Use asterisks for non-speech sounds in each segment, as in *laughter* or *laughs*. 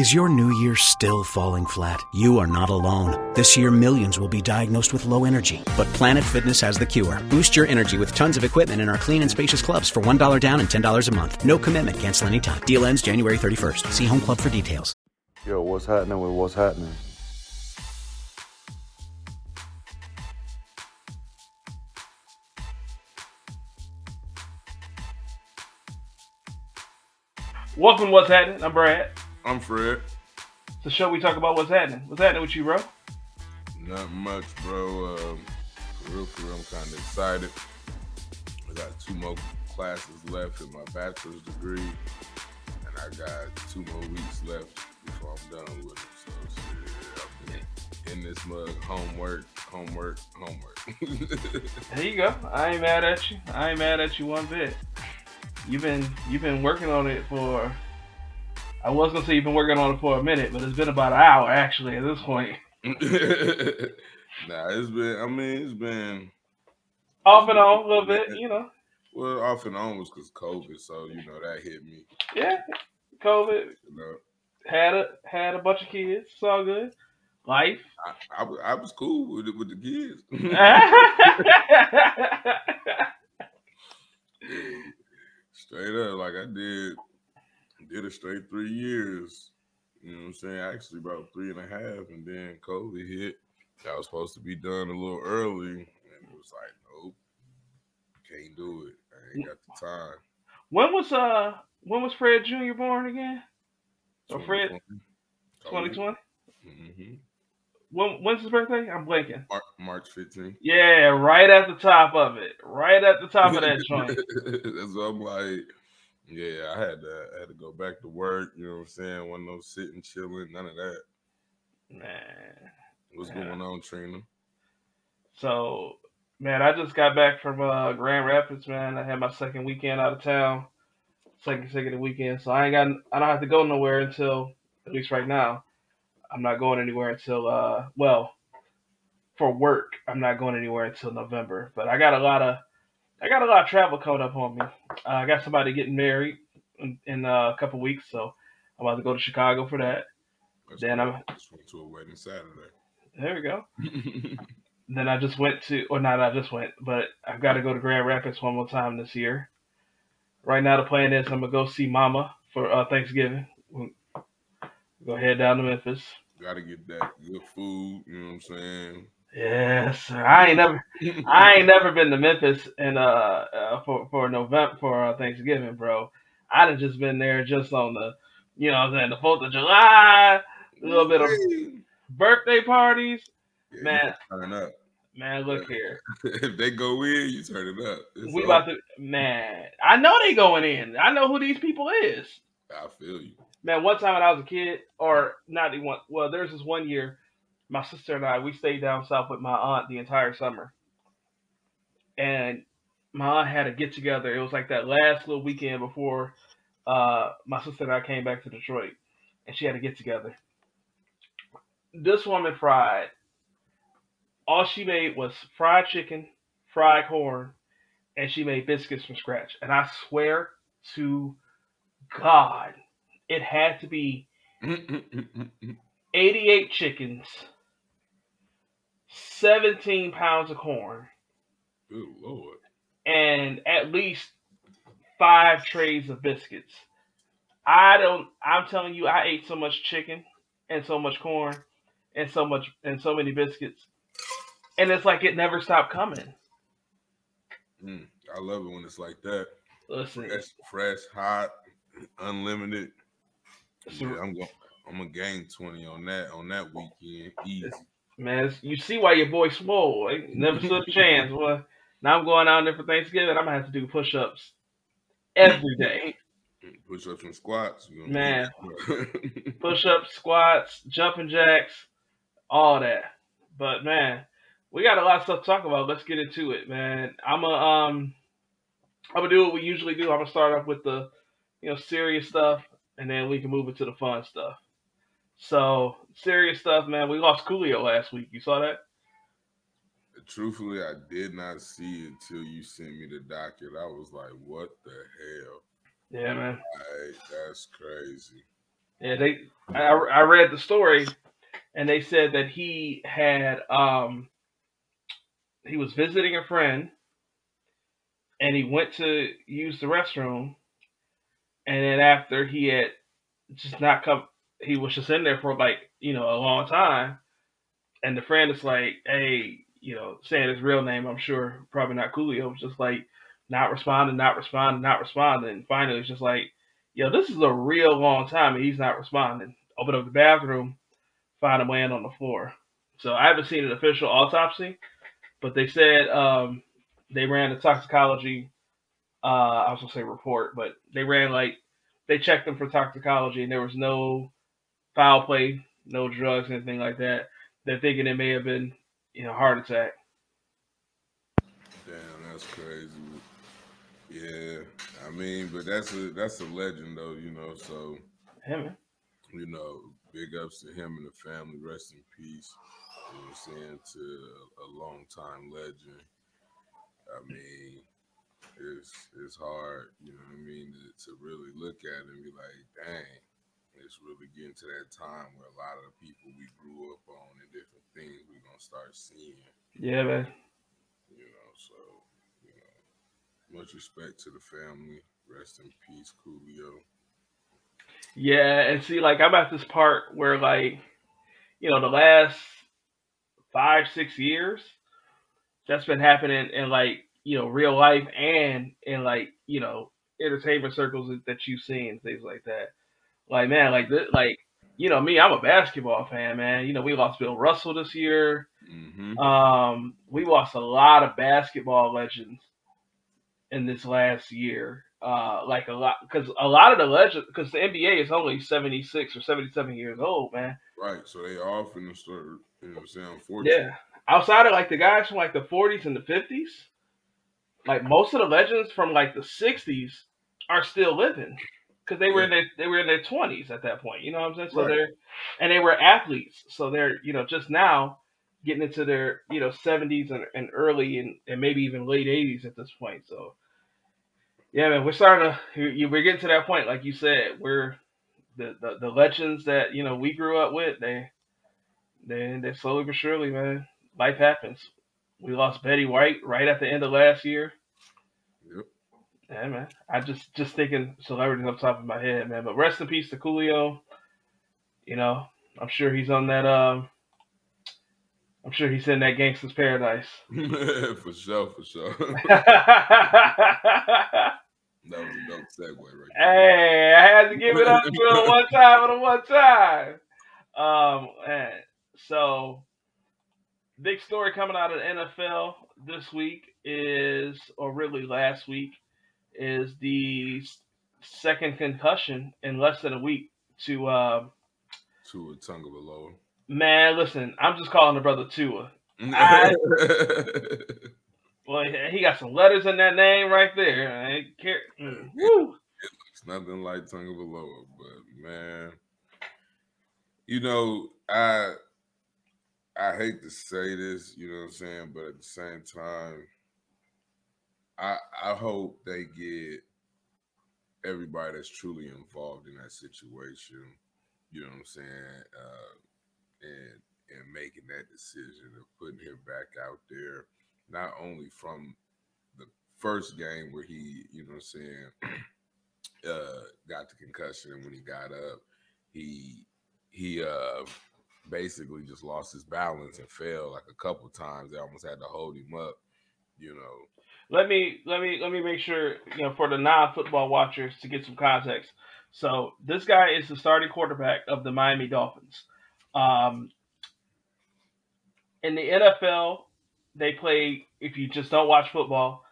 Is your new year still falling flat? You are not alone. This year, millions will be diagnosed with low energy. But Planet Fitness has the cure. Boost your energy with tons of equipment in our clean and spacious clubs for $1 down and $10 a month. No commitment, cancel anytime. Deal ends January 31st. See Home Club for details. Yo, what's happening with what's happening? Welcome to What's Happening. I'm Brad. I'm Fred. It's the show we talk about what's happening. What's happening with you, bro? Not much, bro. Um, for real, for real, I'm kind of excited. I got two more classes left in my bachelor's degree, and I got two more weeks left before I'm done with it. So, shit, I've been in this mug, homework, homework, homework. *laughs* There you go. I ain't mad at you. I ain't mad at you one bit. You've been you've been working on it for. I was gonna say you've been working on it for a minute, but it's been about an hour actually at this point. *laughs* nah, it's been. I mean, it's been Off and on a little bit, you know. well off and on was because COVID, so you know that hit me. Yeah, COVID You know, had a had a bunch of kids. It's all good. Life. I, I, was- I was cool with it with the kids. *laughs* *laughs* straight up, like I did, did a straight three years. You know what I'm saying? Actually, about three and a half, and then COVID hit. That was supposed to be done a little early, and it was like, nope, can't do it. I ain't got the time. when was uh when was Fred Jr. born again? Or Fred 2020? hmm When when's his birthday? I'm blanking. Mar- March 15th. Yeah, right at the top of it. Right at the top of that *laughs* joint. That's what I'm like. Yeah, I had to I had to go back to work. You know what I'm saying? One no sitting, chilling, none of that. Man. What's Yeah. going on, Trina? So, man, I just got back from uh, Grand Rapids, man. I had my second weekend out of town, second consecutive weekend. So I ain't got, I don't have to go nowhere until, at least right now, I'm not going anywhere until, uh, well, for work, I'm not going anywhere until November. But I got a lot of, I got a lot of travel coming up on me. Uh, I got somebody getting married in, in uh, a couple weeks, so I'm about to go to Chicago for that. Let's Then go. I'm- Just went to a wedding Saturday. There we go. *laughs* then I just went to, or not, I just went, but I've got to go to Grand Rapids one more time this year. Right now, the plan is I'm gonna go see Mama for uh, Thanksgiving. We'll go head down to Memphis. Gotta get that good food. You know what I'm saying? Yes, sir. I ain't never, I ain't never been to Memphis and uh, uh for for November for uh, Thanksgiving, bro. I'd have just been there just on the, you know, I'm saying the Fourth of July, a little bit of birthday parties. Yeah, Man. turn up. Man, look here. *laughs* if they go in, you turn it up. It's We about to man. I know they going in. I know who these people is. I feel you. Man, one time when I was a kid, or not even one. Well, there's this one year, my sister and I we stayed down south with my aunt the entire summer, and my aunt had a get together. It was like that last little weekend before uh, my sister and I came back to Detroit, and she had a get together. This woman fried. All she made was fried chicken, fried corn, and she made biscuits from scratch. And I swear to God, it had to be 88 chickens, 17 pounds of corn, Good lord. and at least five trays of biscuits. I don't, I'm telling you, I ate so much chicken and so much corn and so much, and so many biscuits. And it's like it never stopped coming. Mm, I love it when it's like that. Listen, Fresh, fresh, hot, unlimited. Yeah, I'm going. I'm gonna gain twenty on that on that weekend. Easy. Man, you see why your boy swole. Ain't Never stood a chance. Well, now I'm going out there for Thanksgiving. I'm gonna have to do push-ups every day. *laughs* Push ups and squats. Man. *laughs* push-ups, squats, jumping jacks, all that. But man, we got a lot of stuff to talk about. Let's get into it, man. I'm a um, I'm gonna do what we usually do. I'm gonna start off with the, you know, serious stuff, and then we can move into the fun stuff. So serious stuff, man. We lost Coolio last week. You saw that? Truthfully, I did not see it until you sent me the docket. I was like, "What the hell?" Yeah, man. Like, that's crazy. Yeah, they. I, I read the story, and they said that he had um he was visiting a friend, and he went to use the restroom, and then after he had just not come, he was just in there for like you know a long time, and the friend is like, hey, you know, saying his real name, I'm sure probably not Coolio, was just like not responding, not responding, not responding. And finally, it's just like, yo, this is a real long time, and he's not responding. Open up the bathroom, find him laying on the floor. So I haven't seen an official autopsy, but they said um, they ran a toxicology. Uh, I was gonna say report, but they ran like they checked him for toxicology, and there was no foul play, no drugs, anything like that. They're thinking it may have been, you know, heart attack. Damn, that's crazy. Yeah, I mean, but that's a that's a legend though, you know. So, Him. you know, big ups to him and the family. Rest in peace. You know what I'm saying? To a, long time legend. I mean, it's it's hard, you know what I mean, to, to really look at it and be like, dang, it's really getting to that time where a lot of the people we grew up on and different things we're gonna start seeing. Yeah, man. You know, so you know, much respect to the family. Rest in peace, Coolio. Yeah, and see, like I'm at this part where, like, you know, the last five, six years, that's been happening in like, you know, real life and in like, you know, entertainment circles that- that you've seen, things like that. Like, man, like, this, like, you know, me, I'm a basketball fan, man. You know, we lost Bill Russell this year. Mm-hmm. Um, we lost a lot of basketball legends in this last year. Uh, like a lot, because a lot of the legends, because the NBA is only 76 or 77 years old, man. Right. So they the start, you know saying? Unfortunately. Yeah. Outside of like the guys from like the 40s and the 50s, like most of the legends from like the 60s are still living because they were in their they were in their 20s at that point. You know what I'm saying? So Right. they're and they were athletes, so they're you know just now getting into their you know 70s and, and early and, and maybe even late 80s at this point. So yeah, man, we're starting to you- we're getting to that point, like you said, we're the, the, the legends that you know we grew up with. They they they slowly but surely, man, life happens. We lost Betty White right at the end of last year. Yeah, man. I just just thinking celebrities off the top of my head, man. But rest in peace to Coolio. You know, I'm sure he's on that. Um, I'm sure he's in that Gangster's Paradise. *laughs* for sure, for sure. *laughs* that was a dope segue right there. Hey, I had to give it up to him one time and a one time. Um, man. So, big story coming out of the NFL this week is, or really last week, is the second concussion in less than a week to, uh, Tua tongue of a lower. man, listen, I'm just calling the brother Tua. *laughs* I- Well, he- got some letters in that name right there. I ain't care. mm, Woo. It's nothing like tongue of a lower, but man, you know, I I hate to say this, you know what I'm saying, but at the same time, I I hope they get everybody that's truly involved in that situation, you know what I'm saying, uh, and and making that decision of putting him back out there, not only from the first game where he, you know what I'm saying, *clears throat* uh got the concussion and when he got up he he uh basically just lost his balance and fell like a couple times. They almost had to hold him up you know let me let me let me make sure you know for the non-football watchers to get some context. So this guy is the starting quarterback of the Miami Dolphins. Um, in the NFL, they play. If you just don't watch football,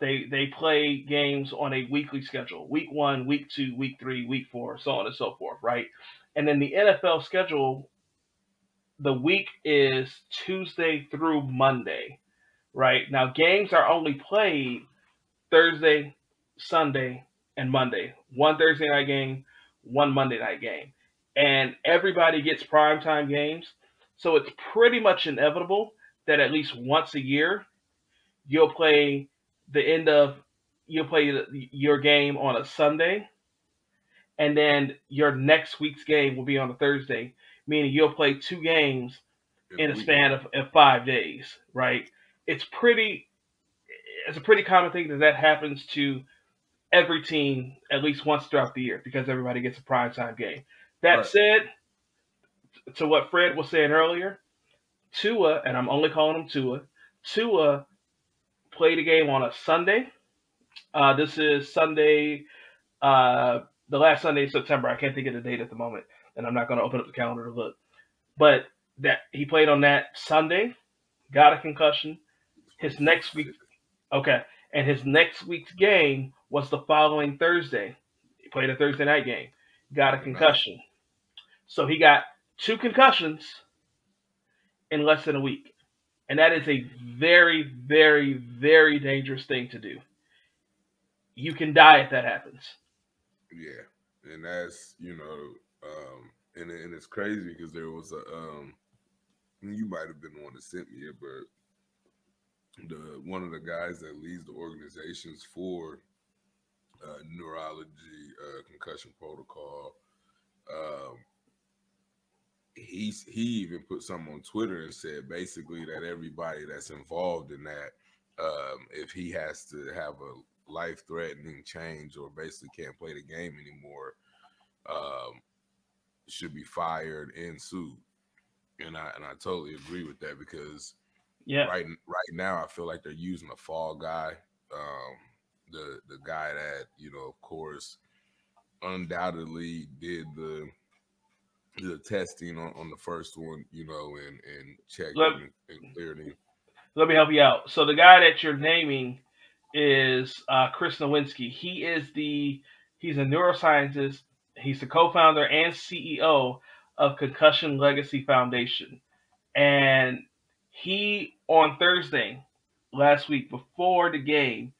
they they play games on a weekly schedule: week one, week two, week three, week four, so on and so forth, right? And then the NFL schedule, the week is Tuesday through Monday right? Now games are only played Thursday, Sunday, and Monday. One Thursday night game, one Monday night game. And everybody gets primetime games. So it's pretty much inevitable that at least once a year you'll play the end of you'll play your game on a Sunday and then your next week's game will be on a Thursday, meaning you'll play two games in a span of, of five days, right? It's pretty. It's a pretty common thing that that happens to every team at least once throughout the year because everybody gets a prime time game. That right. said, to what Fred was saying earlier, Tua, and I'm only calling him Tua, Tua played a game on a Sunday. Uh, this is Sunday, uh, the last Sunday of September. I can't think of the date at the moment, and I'm not going to open up the calendar to look. But that he played on that Sunday, got a concussion. His next week, okay, and his next week's game was the following Thursday. He played a Thursday night game, got a concussion. So he got two concussions in less than a week. And that is a very, very, very dangerous thing to do. You can die if that happens. Yeah. And that's, you know, um, and, and it's crazy because there was a, um, you might have been the one that sent me it, but the one of the guys that leads the organizations for uh, neurology uh, concussion protocol. Um, he's he even put something on Twitter and said basically that everybody that's involved in that, um, if he has to have a life threatening change or basically can't play the game anymore, um, should be fired and sued. And I and I totally agree with that because yeah, right right now I feel like they're using a fall guy. Um, the the guy that you know, of course, undoubtedly did the the testing on, on the first one, you know, and and checked let, and, and cleared him. Let me help you out. So the guy that you're naming is uh, Chris Nowinski. He is the he's a neuroscientist. He's the co-founder and CEO of Concussion Legacy Foundation, and he on Thursday last week before the game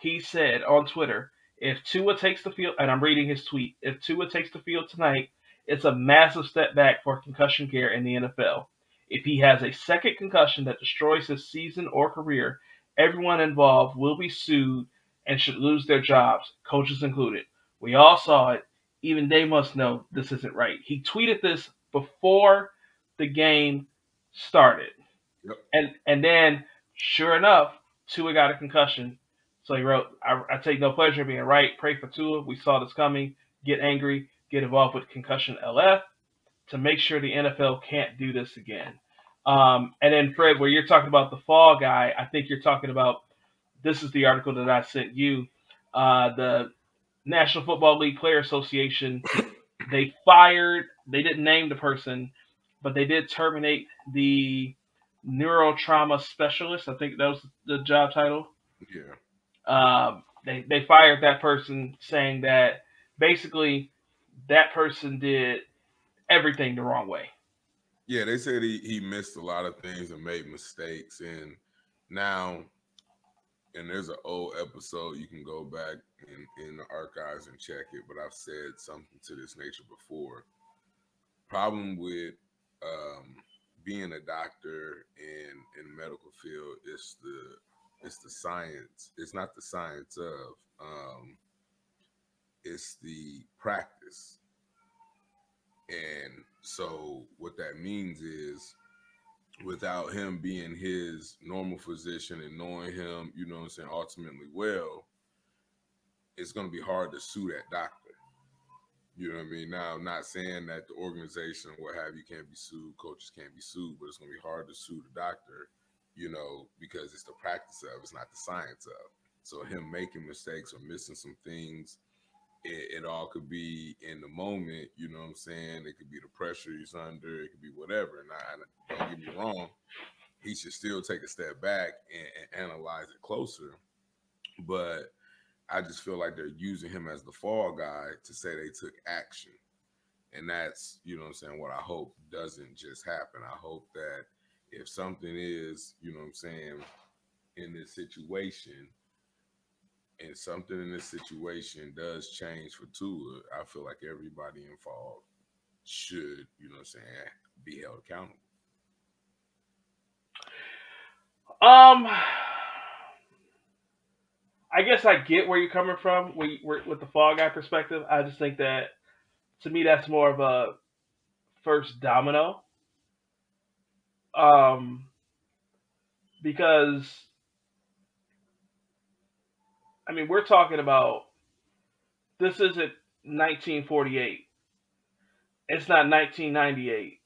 he said on Twitter, if Tua takes the field, and I'm reading his tweet, if Tua takes the field tonight, it's a massive step back for concussion care in the NFL. If he has a second concussion that destroys his season or career, everyone involved will be sued and should lose their jobs, coaches included. We all saw it. Even they must know this isn't right. He tweeted this before the game started. And and then sure enough, Tua got a concussion so he wrote, I, I, take no pleasure in being right. Pray for Tua. We saw this coming. Get angry. Get involved with Concussion LF to make sure the NFL can't do this again. Um, and then, Fred, where you're talking about the fall guy, I think you're talking about this is the article that I sent you. Uh, the National Football League Player Association, they fired, they didn't name the person, but they did terminate the neurotrauma specialist. I think that was the job title. Yeah. Um, they they fired that person, saying that basically that person did everything the wrong way. Yeah, they said he he missed a lot of things and made mistakes, and now, and there's an old episode you can go back in in the archives and check it. But I've said something to this nature before. Problem with um, being a doctor in in medical field is the it's the science. It's not the science of. Um, it's the practice. And so what that means is without him being his normal physician and knowing him, you know what I'm saying, ultimately well, it's gonna be hard to sue that doctor. You know what I mean? Now, I'm not saying that the organization or what have you can't be sued, coaches can't be sued, but it's gonna be hard to sue the doctor you know, because it's the practice of, it's not the science of. So him making mistakes or missing some things, it, it, all could be in the moment, you know what I'm saying? It could be the pressure he's under, it could be whatever. And I, don't get me wrong, he should still take a step back and, and analyze it closer. But I just feel like they're using him as the fall guy to say they took action. And that's, you know I'm saying, what I hope doesn't just happen. I hope that if something is, you know I'm saying, in this situation, and something in this situation does change for Tua, I feel like everybody involved should, you know I'm saying, be held accountable. Um, I guess I get where you're coming from with, the fall guy perspective. I just think that to me that's more of a first domino. Um, because I mean we're talking about this isn't 1948. It's not 1998.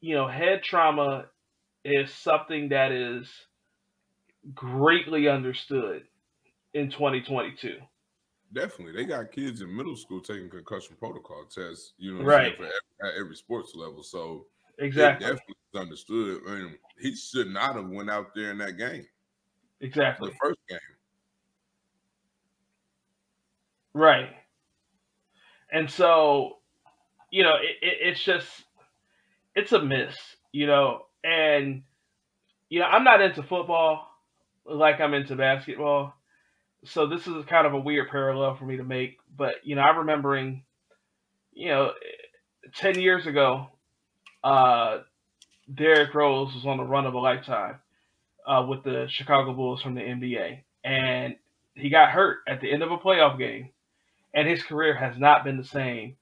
You know, head trauma is something that is greatly understood in 2022. Definitely, they got kids in middle school taking concussion protocol tests. You know, right for every, at every sports level. So exactly, definitely understood. I mean, he should not have went out there in that game. Exactly, the first game. Right, and so you know, it, it, it's just it's a miss. You know, and you know, I'm not into football like I'm into basketball so this is kind of a weird parallel for me to make, but you know, I'm remembering, you know, ten years ago, uh, Derrick Rose was on the run of a lifetime uh, with the Chicago Bulls from the NBA, and he got hurt at the end of a playoff game, and his career has not been the same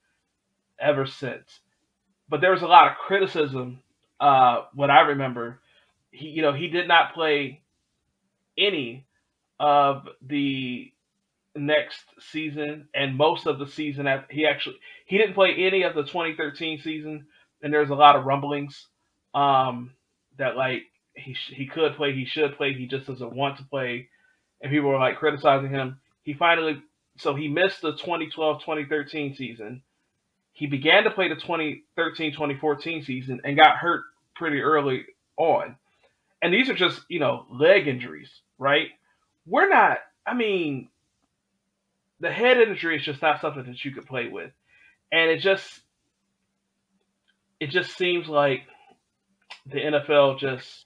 ever since. But there was a lot of criticism. Uh, what I remember, he, you know, he did not play any of the next season and most of the season he actually he didn't play any of the 2013 season and there's a lot of rumblings um that like he he could play he should play he just doesn't want to play and people were like criticizing him. He finally so he missed the 2012-2013 season. He began to play the 2013-2014 season and got hurt pretty early on. And these are just you know leg injuries right we're not. I mean, the head injury is just not something that you could play with, and it just it just seems like the NFL just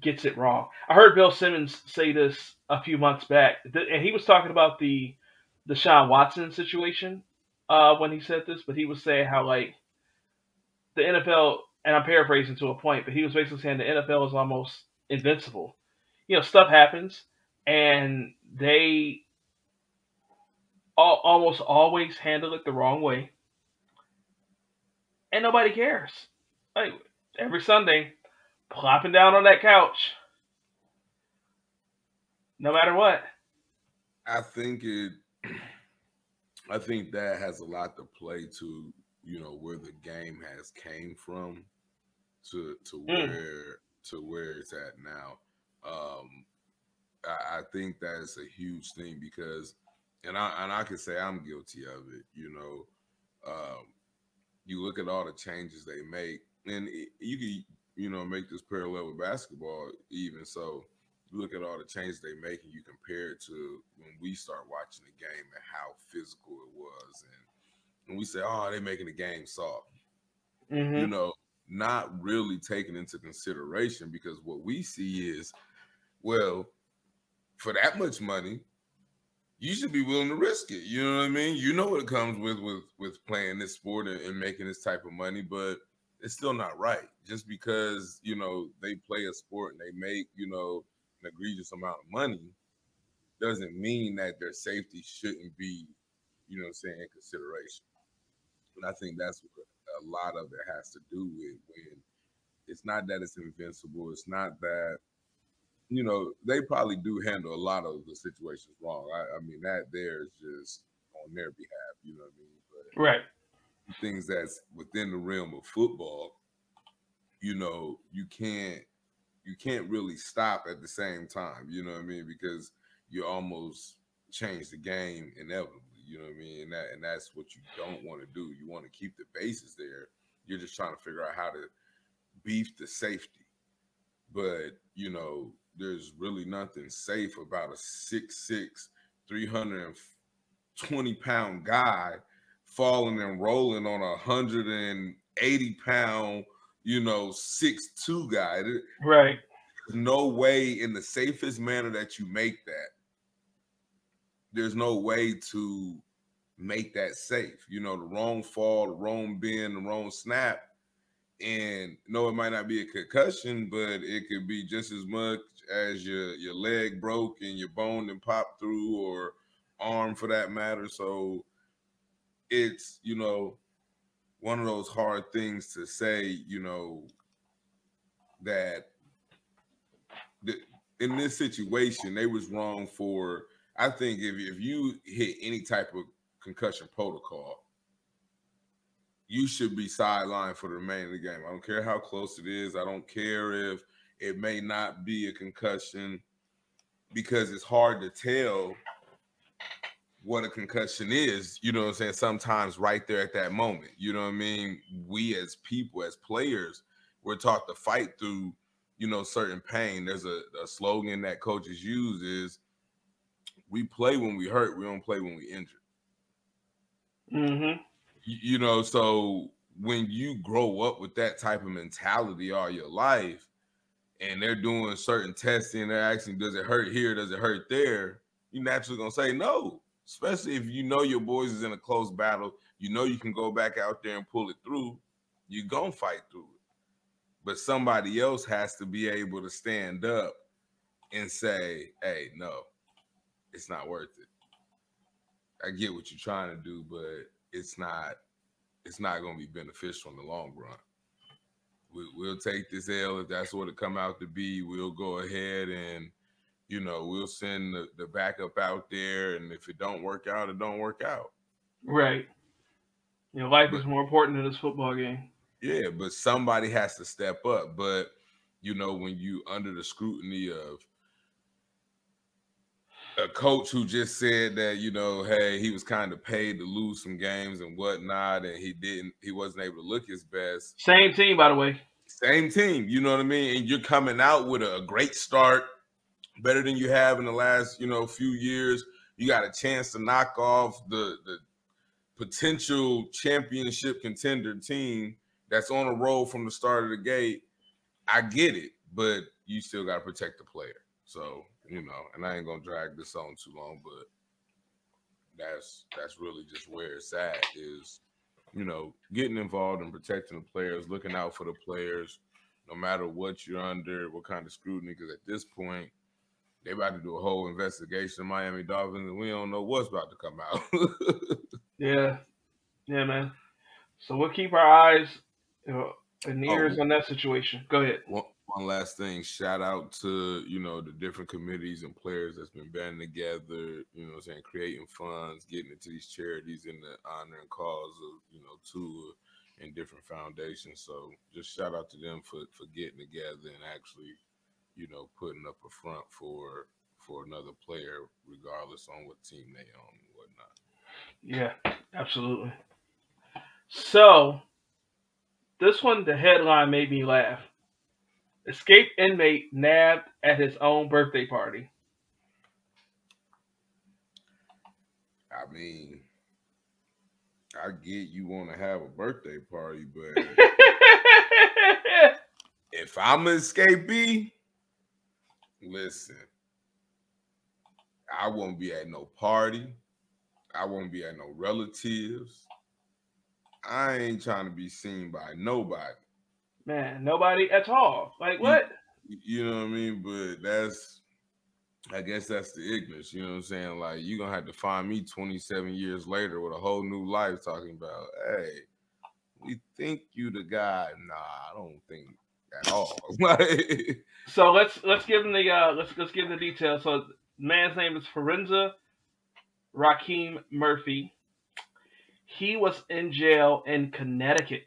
gets it wrong. I heard Bill Simmons say this a few months back, and he was talking about the the Sean Watson situation uh, when he said this, but he was saying how like the NFL, and I'm paraphrasing to a point, but he was basically saying the NFL is almost invincible you know, stuff happens, and they all, almost always handle it the wrong way, and nobody cares. Like every Sunday, plopping down on that couch, no matter what. I think it. I think that has a lot to play to you know where the game has came from to to mm. where to where it's at now. Um, I, I think that is a huge thing because, and I and I can say I'm guilty of it. You know, um, you look at all the changes they make, and it, you can you know make this parallel with basketball. Even so, you look at all the changes they make, and you compare it to when we start watching the game and how physical it was, and and we say, oh, they're making the game soft. Mm-hmm. You know, not really taking into consideration because what we see is well, for that much money, you should be willing to risk it. You know what I mean? You know what it comes with with with playing this sport and, and making this type of money, but it's still not right. Just because you know they play a sport and they make you know an egregious amount of money doesn't mean that their safety shouldn't be, you know, saying in consideration. And I think that's what a lot of it has to do with when it's not that it's invincible. It's not that you know, they probably do handle a lot of the situations wrong. I, I mean, that there is just on their behalf, you know what I mean? But right. Things that's within the realm of football, you know, you can't you can't really stop at the same time, you know what I mean? Because you almost change the game inevitably, you know what I mean? And that and that's what you don't want to do. You want to keep the bases there. You're just trying to figure out how to beef the safety. But, you know, there's really nothing safe about a 6'6, 320 pound guy falling and rolling on a 180 pound, you know, six two guy. Right. There's no way in the safest manner that you make that. There's no way to make that safe. You know, the wrong fall, the wrong bend, the wrong snap. And no, it might not be a concussion, but it could be just as much as your your leg broke and your bone and popped through, or arm for that matter. So it's you know one of those hard things to say. You know that the, in this situation they was wrong for. I think if if you hit any type of concussion protocol, you should be sidelined for the remainder of the game. I don't care how close it is. I don't care if it may not be a concussion because it's hard to tell what a concussion is, you know what I'm saying? Sometimes right there at that moment, you know what I mean? We as people, as players, we're taught to fight through, you know, certain pain. There's a, a slogan that coaches use is we play when we hurt, we don't play when we injured. Mm-hmm. You, you know, so when you grow up with that type of mentality all your life, and they're doing certain testing, they're asking, does it hurt here? Does it hurt there? You naturally gonna say no, especially if you know your boys is in a close battle. You know you can go back out there and pull it through. You're gonna fight through it. But somebody else has to be able to stand up and say, hey, no, it's not worth it. I get what you're trying to do, but it's not, it's not gonna be beneficial in the long run we, will take this L if that's what it come out to be. We'll go ahead and you know we'll send the, the backup out there, and if it don't work out, it don't work out. Right. You know, life but, is more important than this football game. Yeah, but somebody has to step up. But you know, when you under the scrutiny of a coach who just said that you know, hey, he was kind of paid to lose some games and whatnot, and he didn't, he wasn't able to look his best. Same team, by the way. Same team, you know what I mean? And you're coming out with a great start, better than you have in the last, you know, few years. You got a chance to knock off the the potential championship contender team that's on a roll from the start of the gate. I get it, but you still got to protect the player. So you know, and I ain't gonna drag this on too long, but that's that's really just where it's at is you know getting involved in protecting the players, looking out for the players, no matter what you're under, what kind of scrutiny. Because at this point, they about to do a whole investigation of Miami Dolphins, and we don't know what's about to come out. *laughs* yeah, yeah, man. So we'll keep our eyes you know, and oh, ears oh, on that situation. Go ahead. One last thing, shout out to you know the different committees and players that's been banding together, you know, saying creating funds, getting into these charities in the honor and cause of you know Tua and different foundations. So just shout out to them for for getting together and actually, you know, putting up a front for for another player, regardless on what team they own and whatnot. Yeah, absolutely. So this one, the headline made me laugh. Escaped inmate nabbed at his own birthday party. I mean, I get you want to have a birthday party, but *laughs* if I'm an escapee, listen, I won't be at no party. I won't be at no relatives. I ain't trying to be seen by nobody. Man, nobody at all. Like what? You, you know what I mean? But that's I guess that's the ignorance, you know what I'm saying? Like you're gonna have to find me 27 years later with a whole new life talking about, hey, we think you the guy. Nah, I don't think at all. *laughs* so let's let's give him the uh let's let's give him the details. So man's name is Firenze Raheem Murphy. He was in jail in Connecticut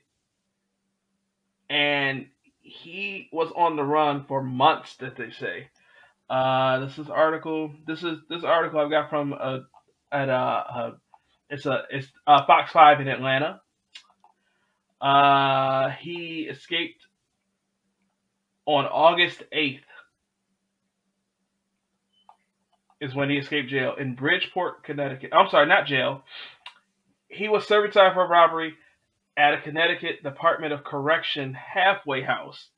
and he was on the run for months. That they say. Uh, this is article. This is this article I've got from uh, at uh, uh it's a it's uh, Fox Five in Atlanta. Uh, he escaped on August eighth. Is when he escaped jail in Bridgeport, Connecticut. I'm sorry, not jail. He was serving time for robbery at a Connecticut Department of Correction halfway house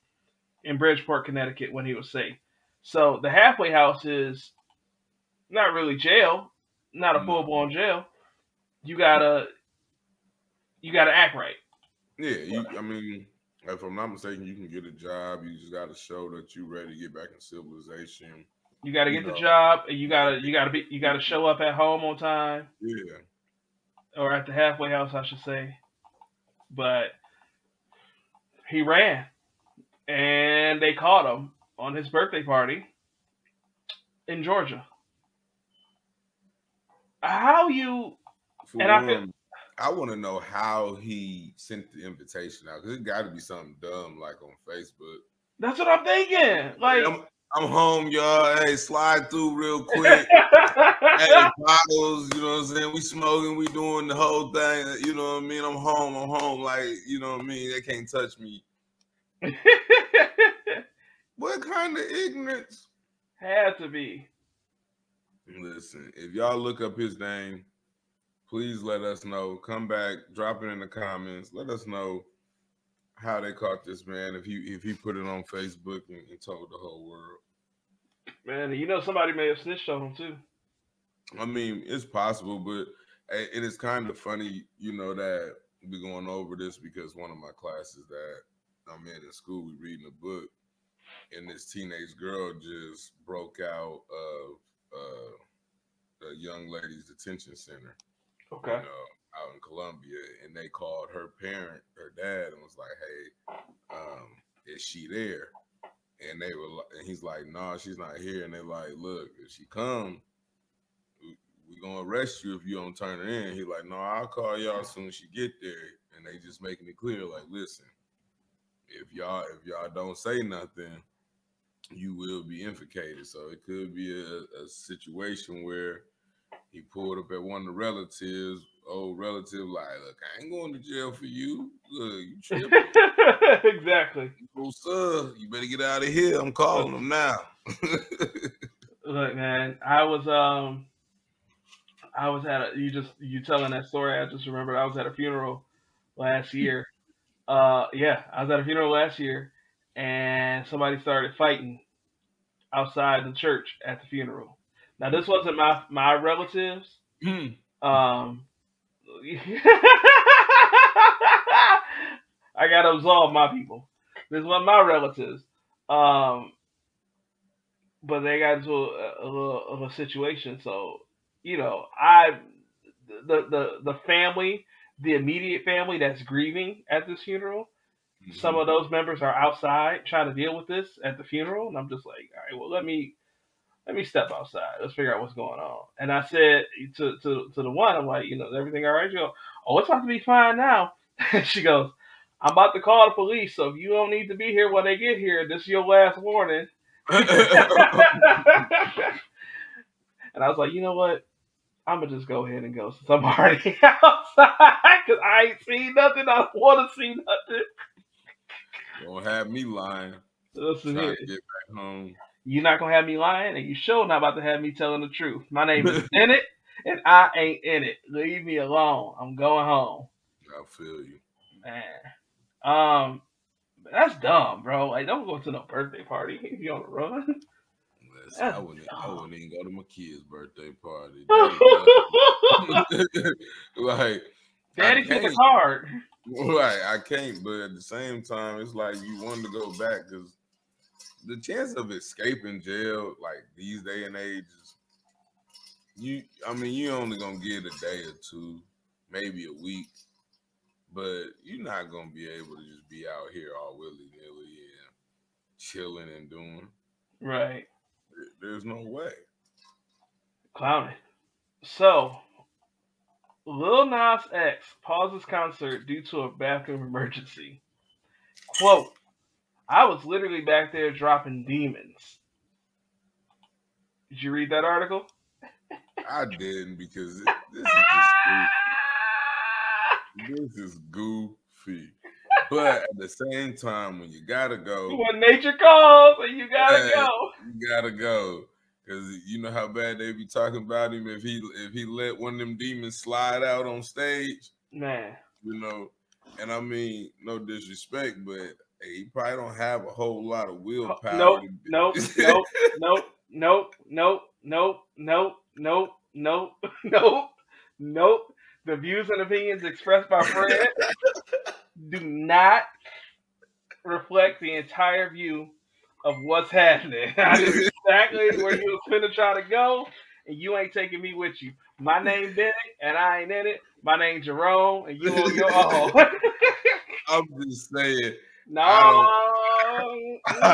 in Bridgeport, Connecticut, when he was safe. So the halfway house is not really jail, not a mm. full blown jail. You gotta you gotta act right. Yeah, you, I mean, if I'm not mistaken, you can get a job. You just gotta show that you're ready to get back in civilization. You gotta get you know. the job, and you gotta you gotta be you gotta show up at home on time. Yeah, or at the halfway house, I should say. But he ran, and they caught him on his birthday party in Georgia. How you? For And I feel- I, want to know how he sent the invitation out because it got to be something dumb like on Facebook. That's what I'm thinking. Like, I'm, home, y'all. Hey, slide through real quick. *laughs* hey, bottles, you know what I'm saying? We smoking, we doing the whole thing. You know what I mean? I'm home, I'm home. Like, you know what I mean? They can't touch me. *laughs* What kind of ignorance? had to be. Listen, if y'all look up his name, please let us know. Come back, drop it in the comments. Let us know how they caught this man. If he if he put it on Facebook and, and told the whole world. Man, you know somebody may have snitched on him too. I mean, it's possible, but it is kind of funny, you know, that we're going over this because one of my classes that I'm in in school, we reading a book, and this teenage girl just broke out of uh, a young ladies detention center, Okay. you know, out in Columbia, and they called her parent, her dad, and was like, "Hey, um, is she there?" And they were, and he's like, "No, she's not here." And they're like, "Look, if she come, we, gonna arrest you if you don't turn her in." He's like, "No, I'll call y'all as soon as she get there." And they just making it clear, like, listen, if y'all if y'all don't say nothing, you will be implicated. So it could be a, a situation where he pulled up at one of the relatives, old relative, like, look, I ain't going to jail for you. Look, you *laughs* tripping. exactly. Oh, sir, you better get out of here. I'm calling them now. Look, man, I was um, I was at a you just you telling that story. I just remembered I was at a funeral last *laughs* year. Uh, yeah, I was at a funeral last year, and somebody started fighting outside the church at the funeral. Now this wasn't my my relatives. Um, *laughs* I gotta absolve my people. This wasn't my relatives. Um, but they got into a, a little of a situation. So, you know, I the the the family, the immediate family that's grieving at this funeral. Some of those members are outside trying to deal with this at the funeral, and I'm just like, all right, well, let me let me step outside. Let's figure out what's going on. And I said to to to the one, I'm like, you know, is everything all right? She goes, oh, it's about to be fine now. *laughs* she goes, I'm about to call the police, so if you don't need to be here when they get here, this is your last warning. *laughs* and I was like, you know what? I'm gonna just go ahead and go since I'm already outside because I ain't seen nothing. I don't want to see nothing. Don't have me lying. Listen Trying here, to get back home. You're not gonna have me lying, and you sure not about to have me telling the truth. My *laughs* name is Bennett, and I ain't in it. Leave me alone. I'm going home, I feel you. man. Um, that's dumb, bro. Like, don't go to no birthday party if *laughs* you on the run. I wouldn't, I wouldn't even go to my kid's birthday party. *laughs* Like, daddy took a card. Right, I can't, but at the same time, it's like you want to go back because the chance of escaping jail, like these day and ages, you, I mean, you only gonna get a day or two, maybe a week, but you're not gonna be able to just be out here all willy nilly and chilling and doing. Right. There's no way. Clowning. So, Lil Nas X pauses concert due to a bathroom emergency. Quote, I was literally back there dropping demons. Did you read that article? I didn't because it, this is just goofy. This is goofy. But at the same time, when you gotta go, When nature calls and you gotta Hey. go. you gotta go. Cause you know how bad they be talking about him if he if he let one of them demons slide out on stage, Man. you know. And I mean, no disrespect, but he probably don't have a whole lot of willpower. Nope, nope, nope, nope, nope, nope, nope, nope, nope, *laughs* nope, nope, nope. The views and opinions expressed by Fred do not reflect the entire view of what's happening. *laughs* I know exactly where you was finna try to go, and you ain't taking me with you. My name Benny, and I ain't in it. My name's Jerome, and you on your *laughs* own. I'm just saying. No. I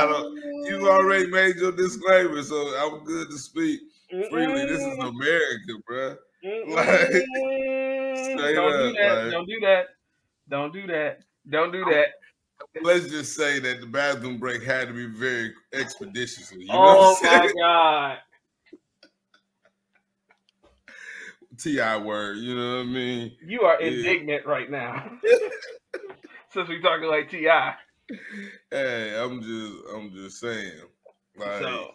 don't. You already made your disclaimer, so I'm good to speak freely. This is America, bro. *laughs* like, don't do that. like- Don't do that. Don't do that. Don't do that. Let's just say that the bathroom break had to be very expeditiously. You know oh what I'm oh my god. Ti word. You know what I mean? You are Yeah. indignant right now. *laughs* *laughs* Since we talking like Ti. Hey, I'm just, I'm just saying. Like, So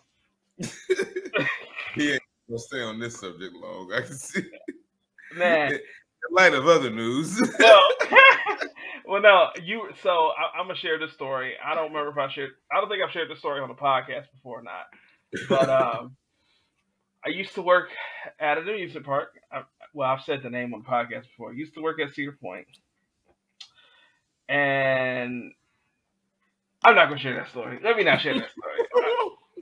*laughs* he ain't gonna stay on this subject long. I can see. man. In light of other news. *laughs* well, *laughs* well, no, you. So I, I'm gonna share this story. I don't remember if I shared. I don't think I've shared this story on the podcast before or not. But um, I used to work at an amusement park. I, well, I've said the name on the podcast before. I used to work at Cedar Point, and I'm not gonna share that story. Let me not share that story.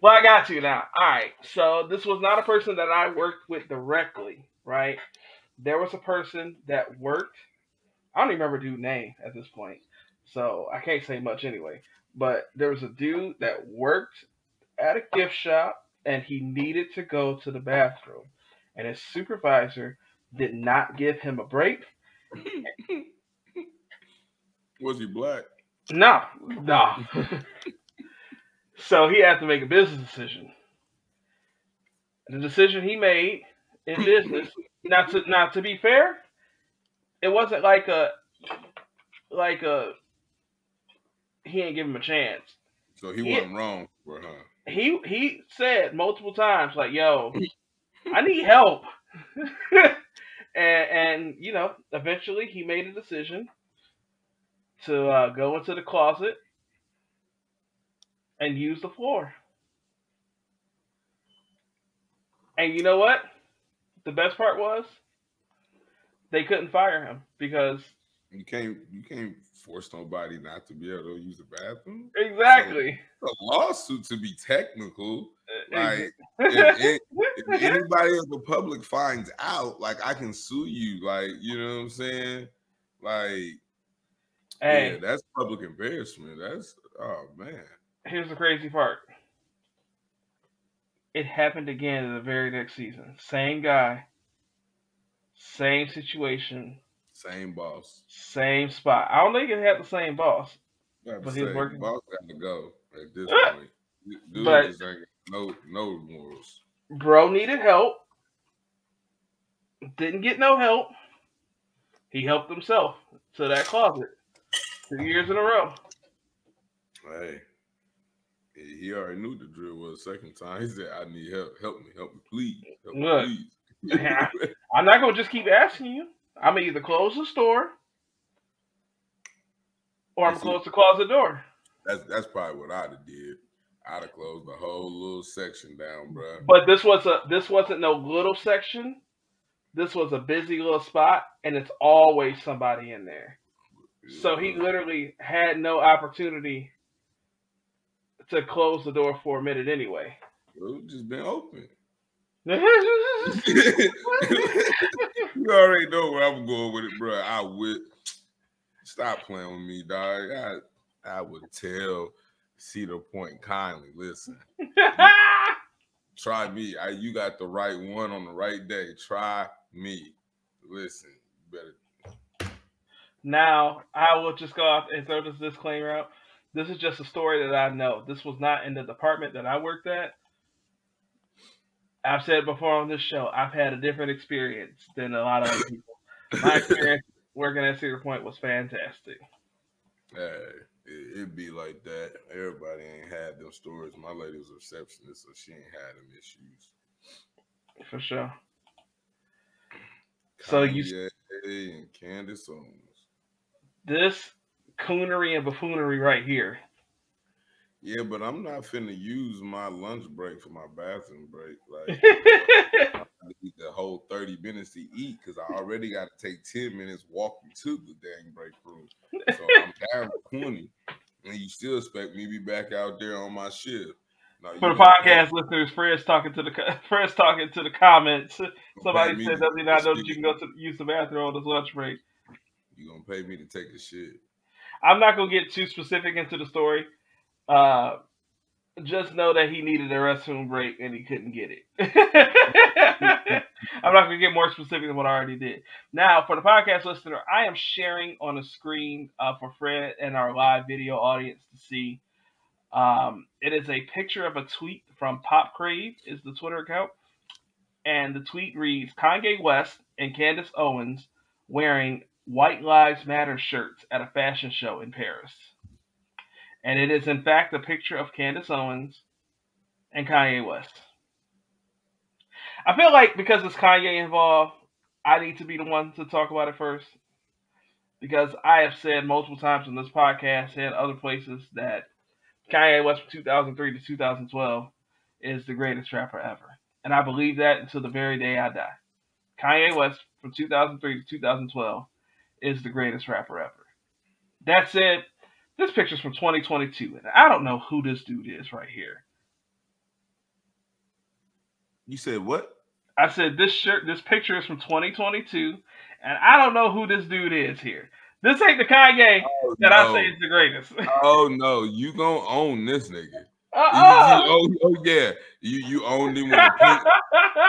Well, I got to now. All right. So this was not a person that I worked with directly, right? There was a person that worked. I don't even remember dude's name at this point, so I can't say much anyway. But there was a dude that worked at a gift shop, and he needed to go to the bathroom, and his supervisor did not give him a break. *laughs* Was he black? No, no. so he had to make a business decision. The decision he made in business, not to not to be fair, it wasn't like a like a he ain't give him a chance. So he Yeah. wasn't wrong for her. He he said multiple times like, "Yo, I need help," *laughs* and and you know, eventually he made a decision to uh, go into the closet and use the floor. And you know what? The best part was they couldn't fire him because You can't you can't force nobody not to be able to use the bathroom. exactly. It's a lawsuit to be technical. Uh, Like *laughs* if, it- if anybody in the public finds out, like I can sue you. Like you know what I'm saying? Like hey, yeah, that's public embarrassment. That's oh man. here's the crazy part. It happened again in the very next season. Same guy, same situation, Same boss. same spot. I don't think it had the same boss, But say, he's working- boss got to go at this Uh, point. Dude but- just ain't no no morals. bro needed help. Didn't get no help. He helped himself to that closet two years in a row. Hey, he already knew the drill was second time. *laughs* He said, "I need help. Help me. Help me, please. Help me, Look. please." *laughs* I'm not gonna just keep asking you. I'm gonna either close the store or I'm That's gonna close the closet door. that's that's probably what I'd have did. I'd have closed the whole little section down, bro. But this was a this wasn't no little section. This was a busy little spot, and it's always somebody in there. So he literally had no opportunity to close the door for a minute anyway. It just been open. *laughs* you already know where I'm going with it, bro. I would stop playing with me, dog. I I would tell Cedar Point kindly, listen, *laughs* try me. I, you got the right one on the right day. Try me. Listen, you better. Now I will just go off and throw this disclaimer out. This is just a story that I know. This was not in the department that I worked at. I've said before on this show, I've had a different experience than a lot of other people. My *laughs* experience working at Cedar Point was fantastic. Hey, it, it be like that. Everybody ain't had them stories. My lady was a receptionist, so she ain't had them issues. For sure. So you- Kanye and Candace Owens. This coonery and buffoonery right here. Yeah, but I'm not finna use my lunch break for my bathroom break. Like *laughs* I need the whole 30 minutes to eat because I already got to take 10 minutes walking to the dang break room. So I'm *laughs* down 20. And you still expect me to be back out there on my shift. No, you For the podcast listeners, Fred's talking to the *laughs* Fred's talking to the comments. Somebody said, "Does he not know that you can go to use the bathroom on his lunch break?" You gonna pay me to take a shit? I'm not gonna get too specific into the story. Uh, just know that he needed a restroom break and he couldn't get it. *laughs* I'm not gonna get more specific than what I already did. Now, for the podcast listener, I am sharing on the screen uh, for Fred and our live video audience to see. Um, it is a picture of a tweet from Pop Crave, is the Twitter account, and the tweet reads: Kanye West and Candace Owens wearing White Lives Matter shirts at a fashion show in Paris. And it is, in fact, a picture of Candace Owens and Kanye West. I feel like because it's Kanye involved, I need to be the one to talk about it first. Because I have said multiple times in this podcast and other places that Kanye West from 2003 to 2012 is the greatest rapper ever. And I believe that until the very day I die. Kanye West from 2003 to 2012 is the greatest rapper ever. That said, this picture's from 2022, and I don't know who this dude is right here. You said what? I said this shirt, this picture is from 2022, and I don't know who this dude is here. This ain't the Kanye Oh, that I say is the greatest. *laughs* Oh no, you gonna own this nigga. You- Uh-uh. you own- oh yeah, you you owned him with a pink.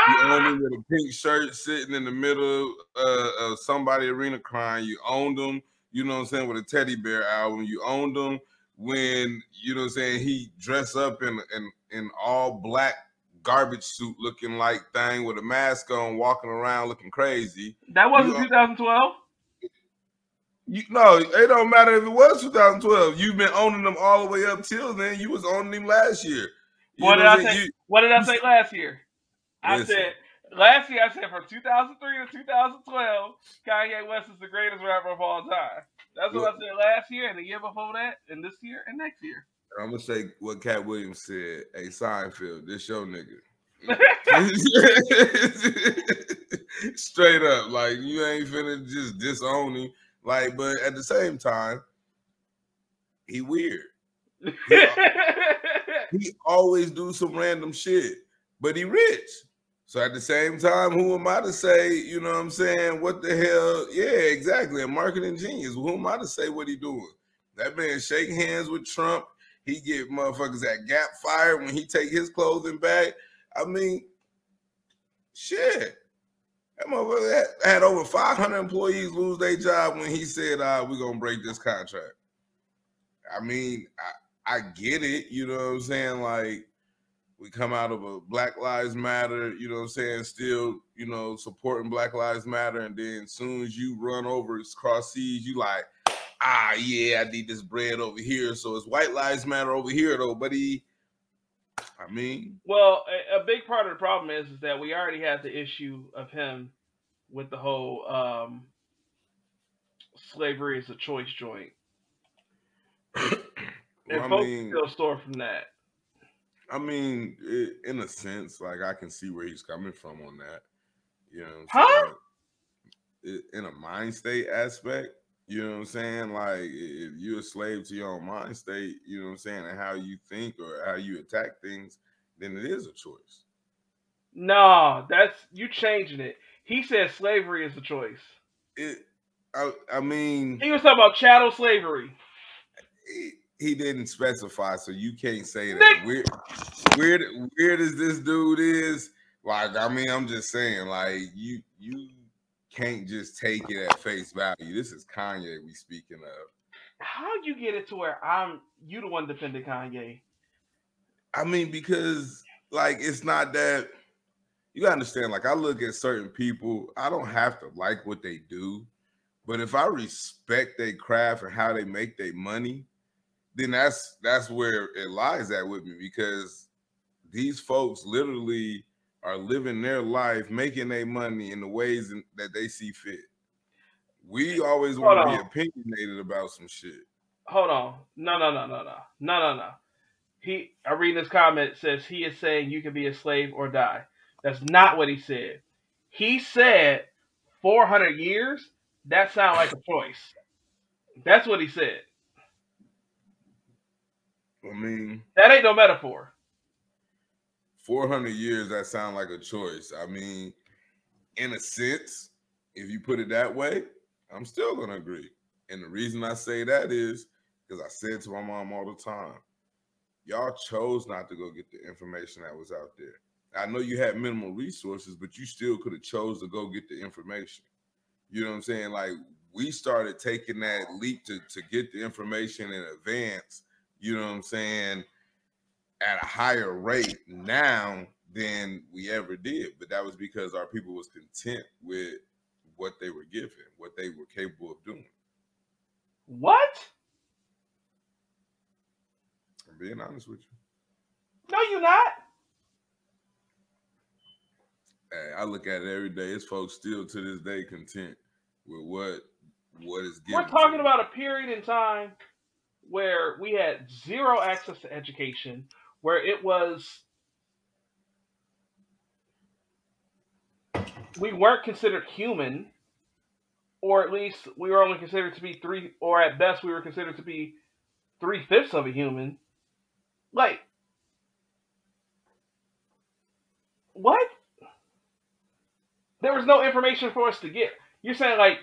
You owned him with a pink shirt sitting in the middle uh, of somebody arena crying. You owned him, you know what I'm saying, with a teddy bear album. You owned him when you know what I'm saying he dressed up in in in all black garbage suit looking like thing with a mask on, walking around looking crazy. that wasn't You- 2012. You no, it don't matter if it was 2012. You've been owning them all the way up till then. You was owning them last year. You What did I say? What did I say last year? I Listen. said last year I said from 2003 to 2012, Kanye West is the greatest rapper of all time. That's what I said last year, and the year before that, and this year, and next year. I'm gonna say what Katt Williams said. Hey Seinfeld, this your nigga. *laughs* *laughs* Straight up, like you ain't finna just disown him. Like, but at the same time, he weird. *laughs* He always do some random shit, but he rich. So at the same time, who am I to say, you know what I'm saying? What the hell? Yeah, exactly. A marketing genius. Who am I to say what he doing? That man shake hands with Trump. He get motherfuckers at Gap fired when he take his clothing back. I mean, shit. That motherfucker had, over 500 employees lose their job when he said, uh, we're gonna break this contract. I mean, I, I get it, you know what I'm saying? Like, we come out of a Black Lives Matter, you know what I'm saying, still, you know, supporting Black Lives Matter, and then as soon as you run over cross seas, you like, ah, yeah, I need this bread over here. So it's White Lives Matter over here though, he I mean, Well, a, a big part of the problem is, is that we already had the issue of him with the whole um, slavery is a choice joint. *coughs* well, And I folks mean, still store from that. I mean, i in a sense, like I can see where he's coming from on that. You know, what I'm Huh? In a mind state aspect, you know what I'm saying? Like if you're a slave to your own mind state, you know what I'm saying, and how you think or how you attack things, then it is a choice. No, that's you changing it. He said slavery is a choice. It, I, I mean, He was talking about chattel slavery. he, he didn't specify, so you can't say that. Weird, weird, weird as this dude is. Like, I mean, I'm just saying, like, you you can't just take it at face value. This is Kanye we speaking of. How you get it to where I'm you the one defending Kanye? I mean, because like it's not that you gotta understand. Like, I look at certain people, I don't have to like what they do, but if I respect their craft and how they make their money, then that's that's where it lies at with me because these folks literally are living their life, making their money in the ways that they see fit. We always want to be opinionated about some shit. Hold on. No, no, no, no, no. No, no, no. He I read this comment says he is saying you can be a slave or die. That's not what he said. He said 400 years. That sounds like a choice. That's what he said. I mean, That ain't no metaphor. 400 years, that sound like a choice. I mean, in a sense, if you put it that way, I'm still gonna agree. And the reason I say that is because I said to my mom all the time, y'all chose not to go get the information that was out there. I know you had minimal resources, but you still could have chose to go get the information. You know what I'm saying? Like we started taking that leap to, to get the information in advance, you know what I'm saying, at a higher rate now than we ever did. But that was because our people was content with what they were given, what they were capable of doing. What? I'm being honest with you. No, you're not. Hey, I look at it every day. It's folks still to this day content with what what is given. We're talking about a period in time where we had zero access to education, where it was we weren't considered human, or at least we were only considered to be three, or at best we were considered to be three fifths of a human. Like, what? There was no information for us to get. You're saying like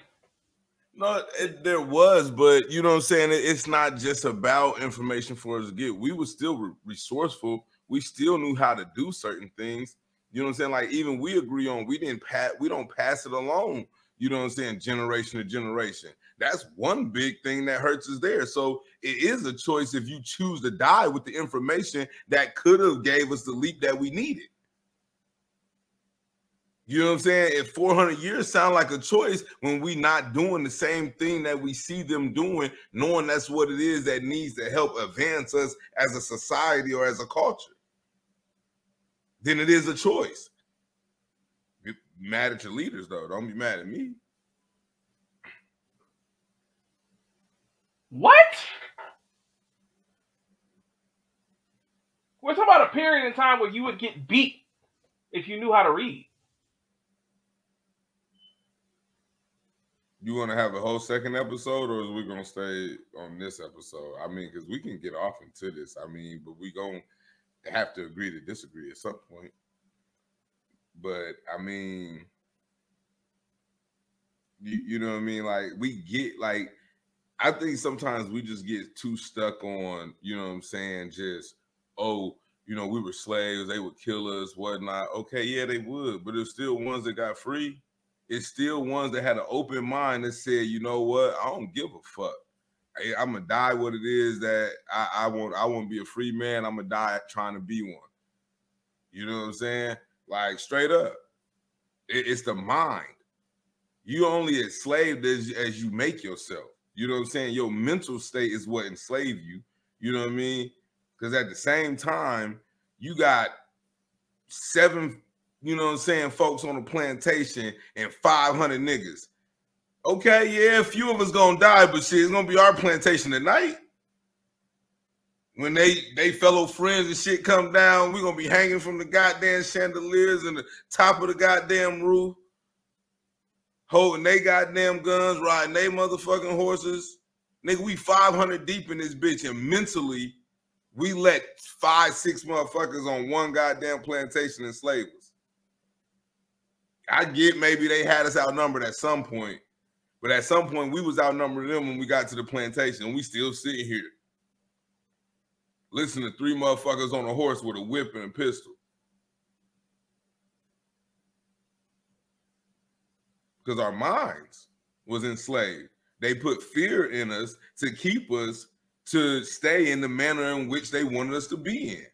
no, it, there was, but you know what I'm saying. it's not just about information for us to get. We were still re- resourceful. We still knew how to do certain things. You know what I'm saying? Like even we agree on we didn't pass. We don't pass it along. You know what I'm saying? Generation to generation. That's one big thing that hurts us there. So it is a choice if you choose to die with the information that could have gave us the leap that we needed. You know what I'm saying? If 400 years sound like a choice when we not doing the same thing that we see them doing, knowing that's what it is that needs to help advance us as a society or as a culture, then it is a choice. Be mad at your leaders though. Don't be mad at me. What? We're talking about a period in time where you would get beat if you knew how to read. You want to have a whole second episode, or is we gonna stay on this episode? I mean, because we can get off into this. I mean, but we gonna have to agree to disagree at some point. But I mean, you, you know what I mean? Like we get like I think sometimes we just get too stuck on, you know what I'm saying, just oh, you know, we were slaves, they would kill us, whatnot. Okay, yeah, they would, but there's still ones that got free it's still ones that had an open mind that said, you know what, I don't give a fuck. I, am gonna die what it is that I, I want. I want to be a free man. I'm gonna die trying to be one. You know what I'm saying? Like straight up, it, it's the mind. You only enslaved as, as you make yourself. You know what I'm saying? Your mental state is what enslaved you. You know what I mean? Because at the same time, you got seven you know what I'm saying, folks on the plantation and 500 niggas. Okay, yeah, a few of us gonna die, but shit, it's gonna be our plantation tonight. When they they fellow friends and shit come down, we gonna be hanging from the goddamn chandeliers and the top of the goddamn roof, holding they goddamn guns, riding they motherfucking horses. Nigga, we 500 deep in this bitch, and mentally, we let five, six motherfuckers on one goddamn plantation enslave us. I get maybe they had us outnumbered at some point, but at some point we was outnumbered them when we got to the plantation. And we still sitting here. Listen to three motherfuckers on a horse with a whip and a pistol. Because our minds was enslaved. They put fear in us to keep us to stay in the manner in which they wanted us to be in.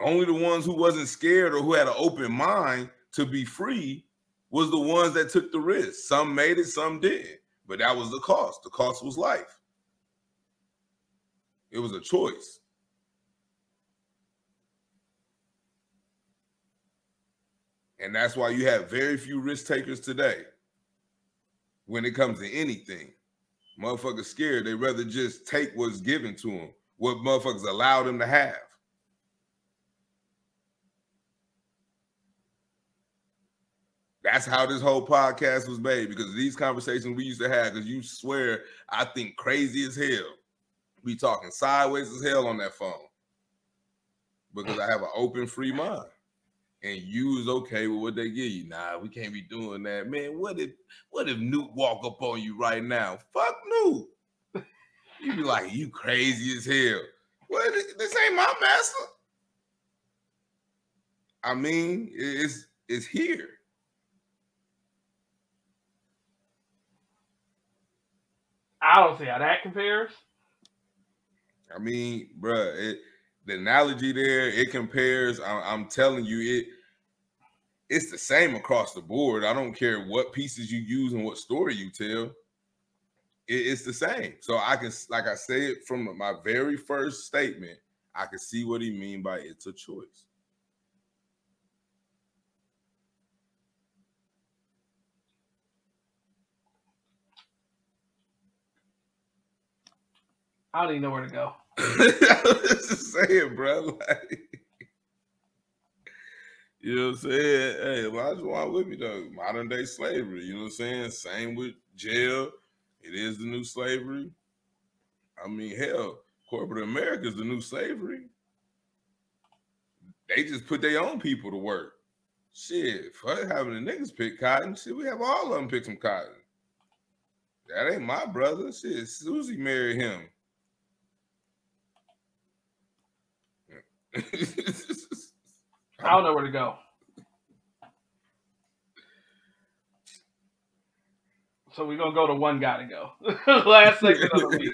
Only the ones who wasn't scared or who had an open mind to be free was the ones that took the risk. Some made it, some didn't. But that was the cost. The cost was life. It was a choice. And that's why you have very few risk takers today when it comes to anything. Motherfuckers scared. They rather just take what's given to them, what motherfuckers allow them to have. That's how this whole podcast was made because these conversations we used to have. Because you swear, I think crazy as hell. We talking sideways as hell on that phone. because I have an open, free mind. And you is okay with what they give you. Nah, we can't be doing that, man. What if what if Newt walk up on you right now? Fuck Newt. You be like, you crazy as hell. What? This ain't my master. I mean, it's it's here. I don't see how that compares. I mean, bruh, it, the analogy there it compares. I, I'm telling you, it it's the same across the board. I don't care what pieces you use and what story you tell. It, it's the same. So I can, like I said from my very first statement, I can see what he mean by it's a choice. I don't even know where to go. *laughs* I was just saying, bro. Like, you know what I'm saying? Hey, Elijah Wan with me though. Modern day slavery. You know what I'm saying? Same with jail. It is the new slavery. I mean, hell, corporate America is the new slavery. They just put their own people to work. Shit, fuck having the niggas pick cotton. Shit, we have all of them pick some cotton. That ain't my brother. Shit, Susie married him. I don't know where to go. So we're gonna go to one gotta go. *laughs* Last segment of the week.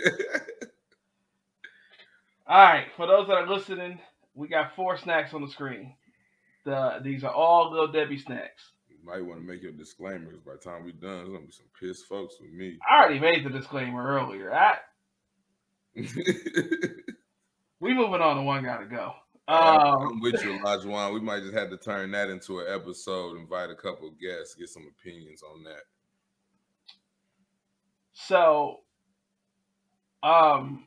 All right, for those that are listening, we got four snacks on the screen. The these are all little Debbie snacks. You might want to make your disclaimers by the time we're done. There's gonna be some pissed folks with me. I already made the disclaimer earlier. I, *laughs* we moving on to one gotta go. I'm Um, with you, Elijah. We might just have to turn that into an episode, invite a couple of guests, get some opinions on that. So, um,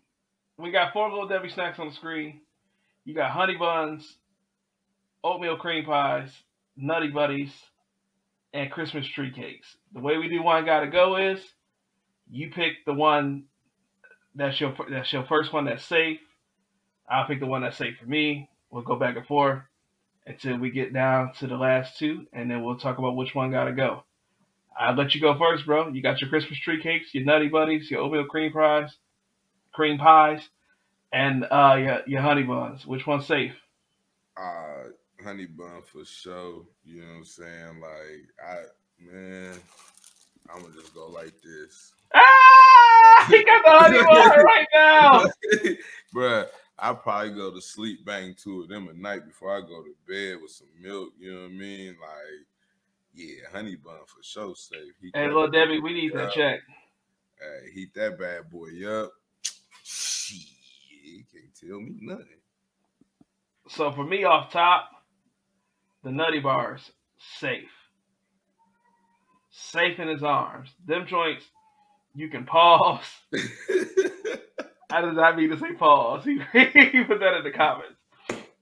we got four little Debbie snacks on the screen. You got honey buns, oatmeal cream pies, nutty buddies, and Christmas tree cakes. The way we do one gotta go is you pick the one that's your that's your first one that's safe. I'll pick the one that's safe for me. We'll go back and forth until we get down to the last two, and then we'll talk about which one gotta go. I'll let you go first, bro. You got your Christmas tree cakes, your nutty buddies, your oatmeal cream pies, cream pies, and uh, your your honey buns. Which one's safe? Uh honey bun for sure. You know what I'm saying? Like I man, I'm gonna just go like this. Ah, *laughs* he got the honey bun *laughs* right now. Bruh, I probably go to sleep, bang two of them a night before I go to bed with some milk. You know what I mean? Like, yeah, honey bun for sure safe. Heat Hey, little Debbie, we need that check. Hey, heat that bad boy up. Shit, you can't tell me nothing. So for me, off top, the nutty bars safe, safe in his arms. Them joints, you can pause. *laughs* I did not mean to say pause. *laughs* He, put that in the comments.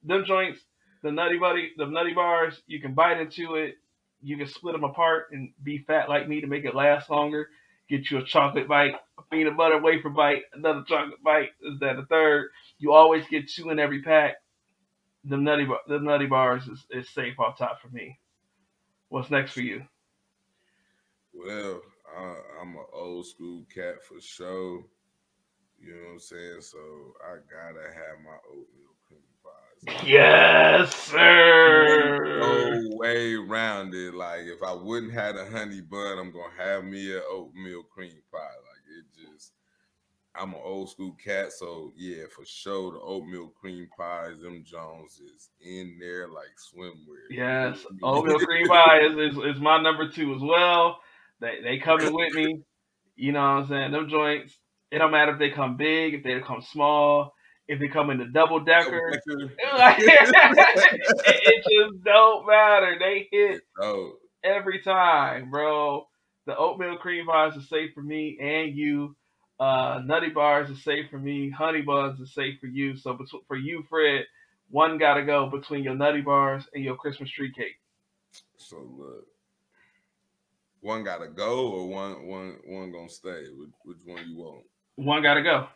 Them joints, the nutty buddy, the nutty bars, you can bite into it. You can split them apart and be fat like me to make it last longer. Get you a chocolate bite, a peanut butter wafer bite, another chocolate bite. Is that a third? You always get two in every pack. The nutty, the nutty bars is, is safe off top for me. What's next for you? Well, I, I'm an old school cat for sure. You know what I'm saying? So I gotta have my oatmeal cream pies. Yes, sir. No way around it. Like if I wouldn't have a honey bun, I'm gonna have me an oatmeal cream pie. Like it just I'm an old school cat, so yeah, for sure the oatmeal cream pies, them Jones is in there like swimwear. Yes, oatmeal cream *laughs* pie is, is, is my number two as well. They they coming with me. You know what I'm saying? Them joints. It don't matter if they come big, if they come small, if they come in the double decker. *laughs* It, just don't matter. They hit Oh, every time, bro. The oatmeal cream bars are safe for me and you. Uh, nutty bars are safe for me. Honey buns are safe for you. So for you, Fred, one gotta go between your nutty bars and your Christmas tree cake. so look. One gotta go or one one one gonna stay? Which, which one you want? One gotta go.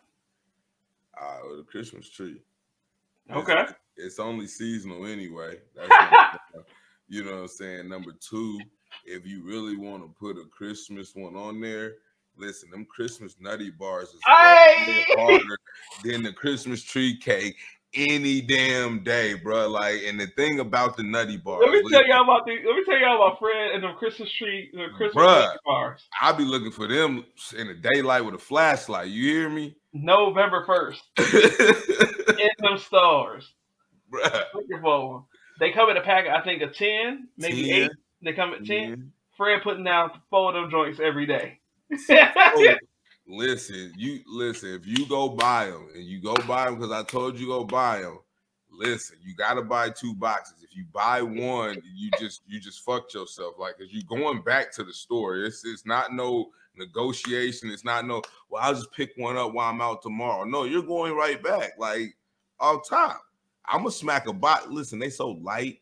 Ah, well, the Christmas tree. Okay. it's only seasonal anyway. That's *laughs* you know what I'm saying. Number two, if you really want to put a Christmas one on there, listen, them Christmas nutty bars is harder than the Christmas tree cake any damn day, bro. Like, and the thing about the nutty bars. Let me tell y'all about the. Let me tell y'all about Fred and the Christmas tree, the Christmas bruh, bars. I'll be looking for them in the daylight with a flashlight. You hear me? November first. *laughs* in them stars. Bruh. Looking for them. They come in a pack, I think, of ten, maybe 10, eight. They come at 10. Fred putting down four of them joints every day. oh, listen, you listen. If you go buy them and you go buy them because I told you go buy them. Listen, you got to buy two boxes. If you buy one, you just you just fucked yourself. Like, cause you going back to the store. It's it's not no negotiation. It's not no. Well, I'll just pick one up while I'm out tomorrow. No, you're going right back. Like off top. I'm gonna smack a bot. Listen, they so light.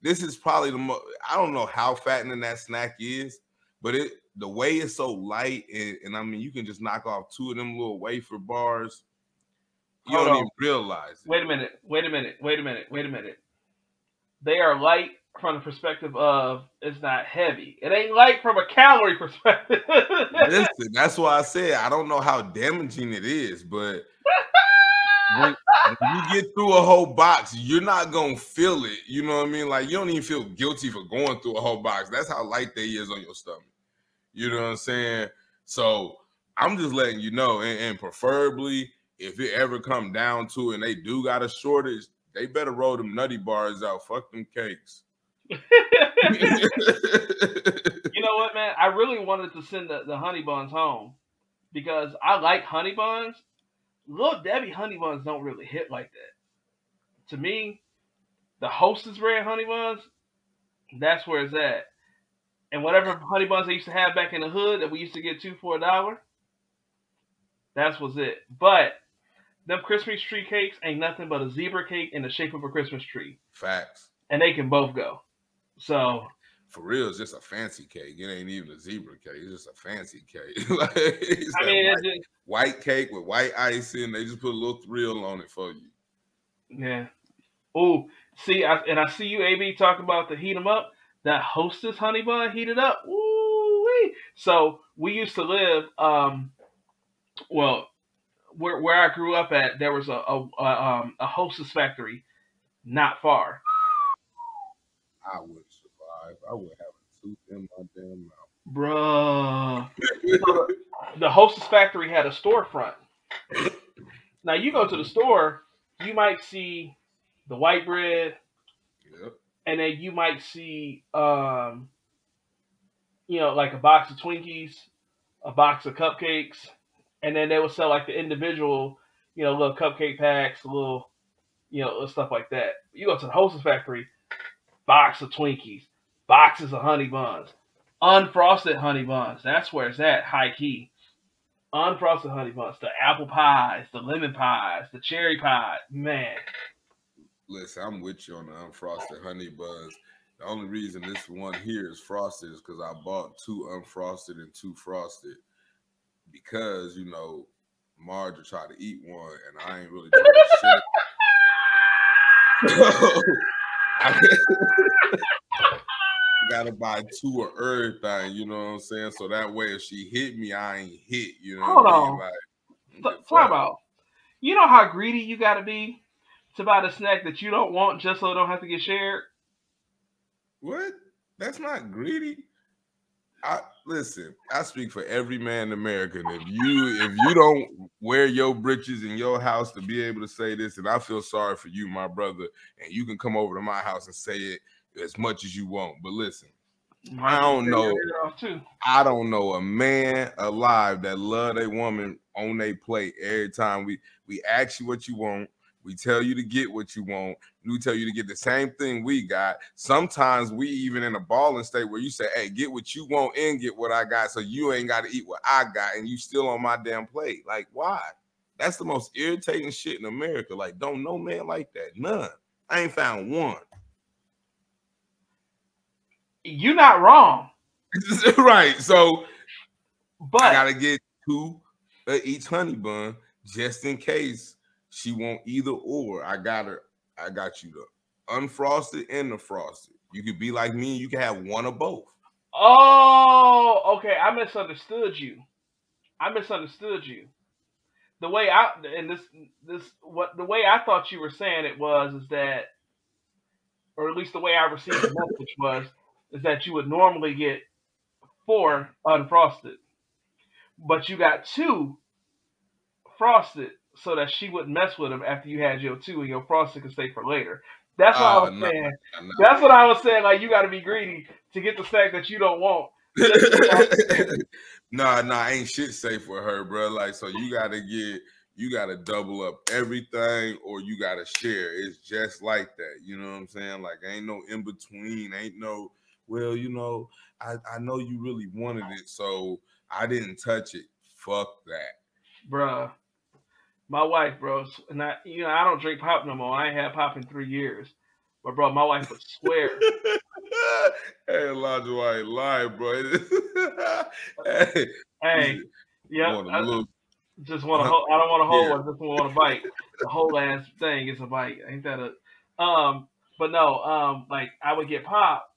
This is probably the most. I don't know how fattening that snack is, but it the way it's so light, and, and I mean, you can just knock off two of them little wafer bars. You Hold don't on. even realize. It. Wait a minute. Wait a minute. Wait a minute. Wait a minute. They are light from the perspective of it's not heavy. It ain't light from a calorie *laughs* perspective. Listen, that's why I said I don't know how damaging it is, but *laughs* when, when, you get through a whole box, you're not gonna feel it. You know what I mean? Like you don't even feel guilty for going through a whole box. That's how light they is on your stomach. You know what I'm saying? So I'm just letting you know, and, and preferably if it ever come down to and they do got a shortage, they better roll them nutty bars out. Fuck them cakes. *laughs* you know what, man? I really wanted to send the, the honey buns home because I like honey buns. Little Debbie honey buns don't really hit like that. To me, the Hostess brand honey buns, that's where it's at. And whatever honey buns they used to have back in the hood that we used to get two for a dollar, that's was it. But them Christmas tree cakes ain't nothing but a zebra cake in the shape of a Christmas tree. Facts. And they can both go. So for real, it's just a fancy cake. It ain't even a zebra cake. It's just a fancy cake. *laughs* like, I mean, white, just, white, cake with white icing. They just put a little thrill on it for you. Yeah. Oh, see, I, and I see you, AB, talking about the heat them up. That Hostess honey bun heated up. Woo So we used to live. Um, well, where where I grew up at, there was a a, a, um, a Hostess factory not far. I would survive. I would have a tooth in my damn mouth. Bruh. *laughs* the Hostess factory had a storefront. Now you go to the store, you might see the white bread, yep. And then you might see, um, you know, like a box of Twinkies, a box of cupcakes, and then they would sell like the individual, you know, little cupcake packs, little, you know, stuff like that. You go to the Hostess factory, box of Twinkies, boxes of honey buns, unfrosted honey buns. That's where it's at, high key. Unfrosted honey buns, the apple pies, the lemon pies, the cherry pie. Man. Listen, I'm with you on the unfrosted honey buns. The only reason this one here is frosted is because I bought two unfrosted and two frosted because you know Marge tried to eat one and I ain't really trying to share. so, *laughs* *laughs* gotta buy two of everything, you know what I'm saying? So that way, if she hit me, I ain't hit. You know, hold on. Like, Talk about. You know how greedy you gotta be to buy the snack that you don't want just so it don't have to get shared. What? That's not greedy. I listen. I speak for every man in America. And if you if you don't wear your britches in your house to be able to say this, and I feel sorry for you, my brother. And you can come over to my house and say it as much as you want. But listen, I don't know. I don't know a man alive that love a woman on their plate every time we we ask you what you want. We tell you to get what you want. We tell you to get the same thing we got. Sometimes we even in a balling state where you say, "Hey, get what you want and get what I got," so you ain't got to eat what I got, and you still on my damn plate. Like, why? That's the most irritating shit in America. Like, don't no man like that. None. I ain't found one. You're not wrong. *laughs* right. So, but I gotta get two of each honey bun just in case she want either or. I got her I got you the unfrosted and the frosted. You could be like me, you can have one of both. Oh, okay. I misunderstood you. I misunderstood you. The way I and this this what the way I thought you were saying it was is that, or at least the way I received the *coughs* message was is that you would normally get four unfrosted, but you got two frosted so that she wouldn't mess with them after you had your two and your frosted could stay for later. That's what I Oh, was no, saying. no. That's what I was saying. Like you got to be greedy to get the snack that you don't want. *laughs* nah, nah, ain't shit safe with her, bro. Like, so you gotta get, you gotta double up everything, or you gotta share. It's just like that. You know what I'm saying? Like, ain't no in between. Ain't no, well, you know, I I know you really wanted it, so I didn't touch it. Fuck that. Bruh. My wife, bro, and I, you know, I don't drink pop no more. I ain't had pop in three years. But bro, my wife would swear. *laughs* hey, Elijah White, lie, bro. *laughs* hey, hey, yeah, want a I little- just want to. Hold, I don't want to hold Yeah. one. Just want to bite. The whole ass thing is a bite. Ain't that a? Um, but no, um, like I would get pop,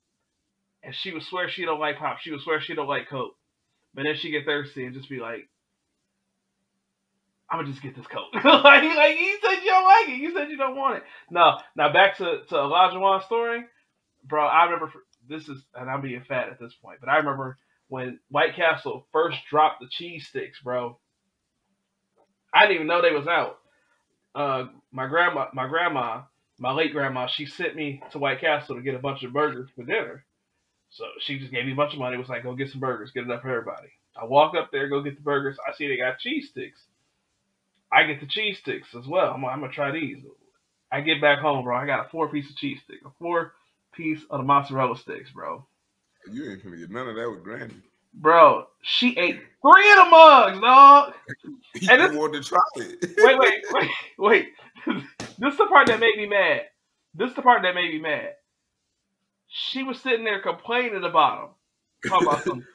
and she would swear she don't like pop. She would swear she don't like coke. But then she get thirsty and just be like, "I'm gonna just get this coke." *laughs* like, like you said you don't like it. You said you don't want it. No, now back to to Elijah Wan's story, bro. I remember this is, and I'm being fat at this point, but I remember when White Castle first dropped the cheese sticks, bro. I didn't even know they was out. Uh, my grandma, my grandma, my late grandma, she sent me to White Castle to get a bunch of burgers for dinner. So she just gave me a bunch of money. Was like, go get some burgers, get enough for everybody. I walk up there, go get the burgers. I see they got cheese sticks. I get the cheese sticks as well. I'm, I'm gonna try these. I get back home, bro. I got a four piece of cheese stick, a four piece of the mozzarella sticks, bro. You ain't gonna get none of that with Granny. Bro, she ate three of the mugs, dog. *laughs* You And this- wanted to try it. *laughs* wait, wait, wait, wait. *laughs* this is the part that made me mad. This is the part that made me mad. She was sitting there complaining about them. Talking about some,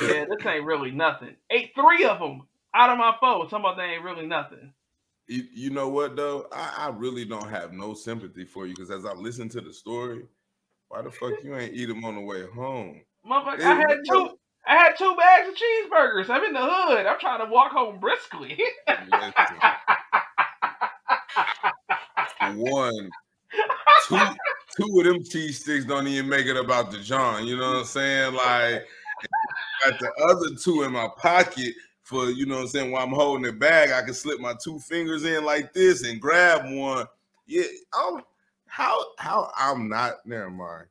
yeah, this ain't really nothing. Ate three of them out of my phone. Talking about they ain't really nothing. You, you know what though? I, I really don't have no sympathy for you because as I listen to the story, why the fuck you ain't eat them on the way home? Motherfucker, I had two. I had two bags of cheeseburgers. I'm in the hood. I'm trying to walk home briskly. One, two two of them cheese sticks don't even make it about the John. You know what I'm saying? Like, got the other two in my pocket for you know what I'm saying. While I'm holding it back, I can slip my two fingers in like this and grab one. Yeah, I'm how how I'm not. Never mind.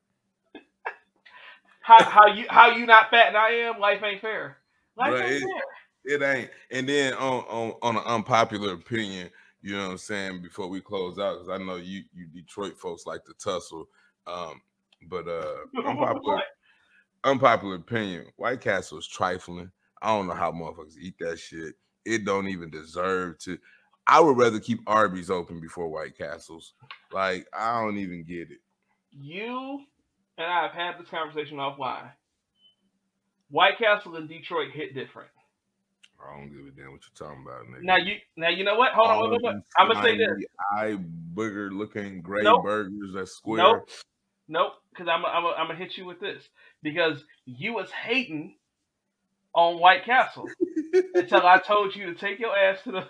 how how you how you not fat and I am? Life ain't fair. Life ain't it- fair. It ain't. And then on on on an unpopular opinion, you know what I'm saying, before we close out, because I know you you Detroit folks like to tussle. Um, but uh *laughs* unpopular unpopular opinion, White Castle is trifling. I don't know how motherfuckers eat that shit. It don't even deserve to. I would rather keep Arby's open before White Castles. Like, I don't even get it. you and I have had this conversation offline. White Castle in Detroit hit different. I don't give a damn what you're talking about, nigga. Now you now you know what? Hold on, wait, wait, wait. I'm gonna say this. Eye booger looking gray Nope. burgers that's square. Nope. Nope, because I'm I'm I'm gonna hit you with this because you was hating on White Castle until I told you to take your ass to the. *laughs*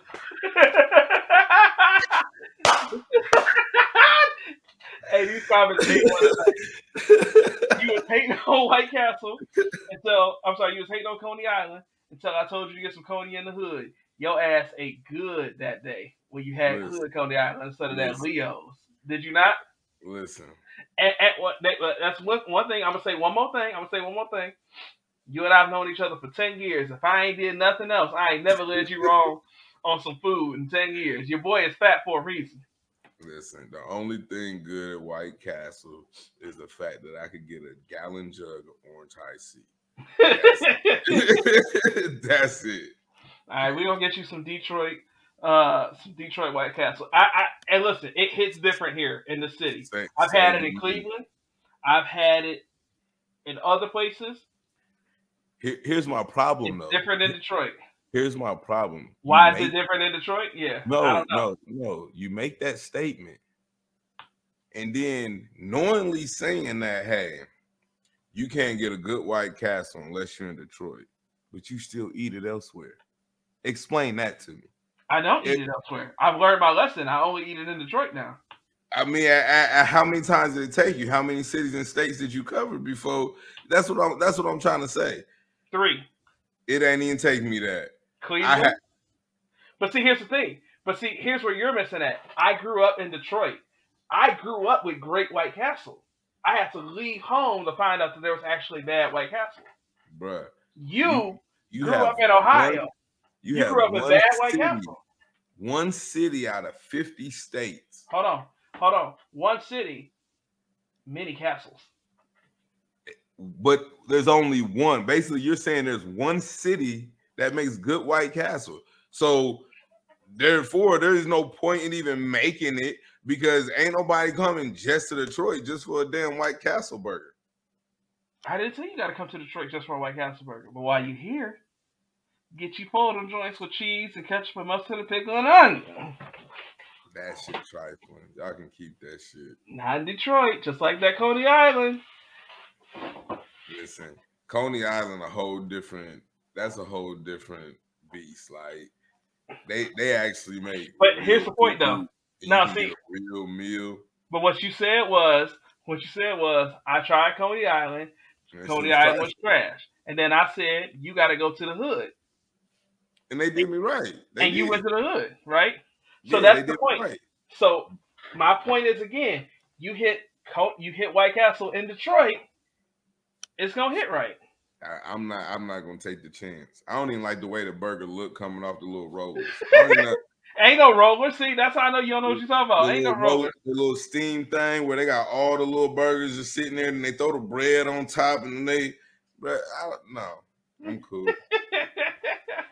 hey, these comments hate one you was hating on White Castle until I'm sorry, you was hating on Coney Island until I told you to get some Coney in the hood. Your ass ate good that day when you had Listen. hood Coney Island instead of that Leo's. Did you not? Listen, And, and what they, that's one one thing. I'm gonna say one more thing. I'm gonna say one more thing. You and I've known each other for ten years. If I ain't did nothing else, I ain't never led you wrong *laughs* on some food in ten years. Your boy is fat for a reason. listen. The only thing good at White Castle is the fact that I could get a gallon jug of orange Hi-C. *laughs* That's it. All right, we're gonna get you some Detroit, uh, some Detroit White Castle. I, I and listen, it hits different here in the city. I've had it in. Cleveland. I've had it in other places. Here- here's my problem, It's though. different in Detroit. Here's my problem. You Why is make- it different in Detroit? Yeah. No, no, no. You make that statement, and then knowingly saying that, hey, you can't get a good White Castle unless you're in Detroit, but you still eat it elsewhere. Explain that to me. I don't It- eat it elsewhere. I've learned my lesson. I only eat it in Detroit now. I mean, a- a- how many times did it take you? How many cities and states did you cover before? That's what I'm. That's what I'm trying to say. Three. It ain't even take me that. Cleveland. had But see, here's the thing. But see, here's where you're missing at. I grew up in Detroit. I grew up with Great White Castle. I had to leave home to find out that there was actually bad White Castle. bruh. You, You grew up in Ohio. one- you, you grew up in bad White city, Castle. one city out of fifty states. Hold on, hold on. One city, many castles. But there's only one. Basically, you're saying there's one city that makes good White Castle. So therefore, there is no point in even making it because ain't nobody coming just to Detroit just for a damn White Castle burger. I didn't say you got to come to Detroit just for a White Castle burger. But while you're here, get you four of them joints with cheese and ketchup and mustard and pickle and onion. That shit trifling. Y'all can keep that shit. Not in Detroit, just like that Coney Island. Listen, Coney Island a whole different. That's a whole different beast. Like they they actually make. But here's the point, though. and Now, see- real meal. But what you said was, what you said was, I tried Coney Island. and Coney Island was trash. And then I said, you got to go to the hood. and they did me right. They and you did. went to the hood, right? So Yeah, that's the point. right. So my point is again, you hit you hit White Castle in Detroit, it's gonna hit right. I, I'm not. I'm not gonna take the chance. I don't even like the way the burger look coming off the little rollers. *laughs* Ain't no roller. See, that's how I know you don't know what you're talking about. Ain't no roller. roller- the little steam thing where they got all the little burgers just sitting there and they throw the bread on top and then they. But I don't know. I'm cool. *laughs*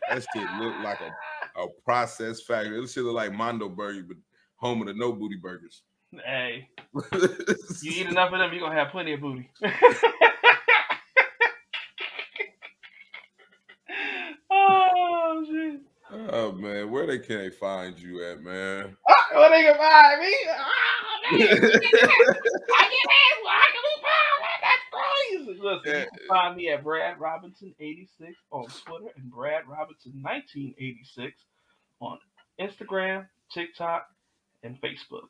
That shit look like a, a processed factory. It shit look like Mondo Burger, but home of the no booty burgers. hey, *laughs* you eat enough of them, you're gonna have plenty of booty. oh shit. Oh man, where they can they find you at, man? Ah, well, they can find me. Ah, man. *laughs* I get it. Why can we find me? That's crazy. Listen, you can find me at Brad Robinson 86 on Twitter and Brad Robinson 1986 on Instagram, TikTok, and Facebook.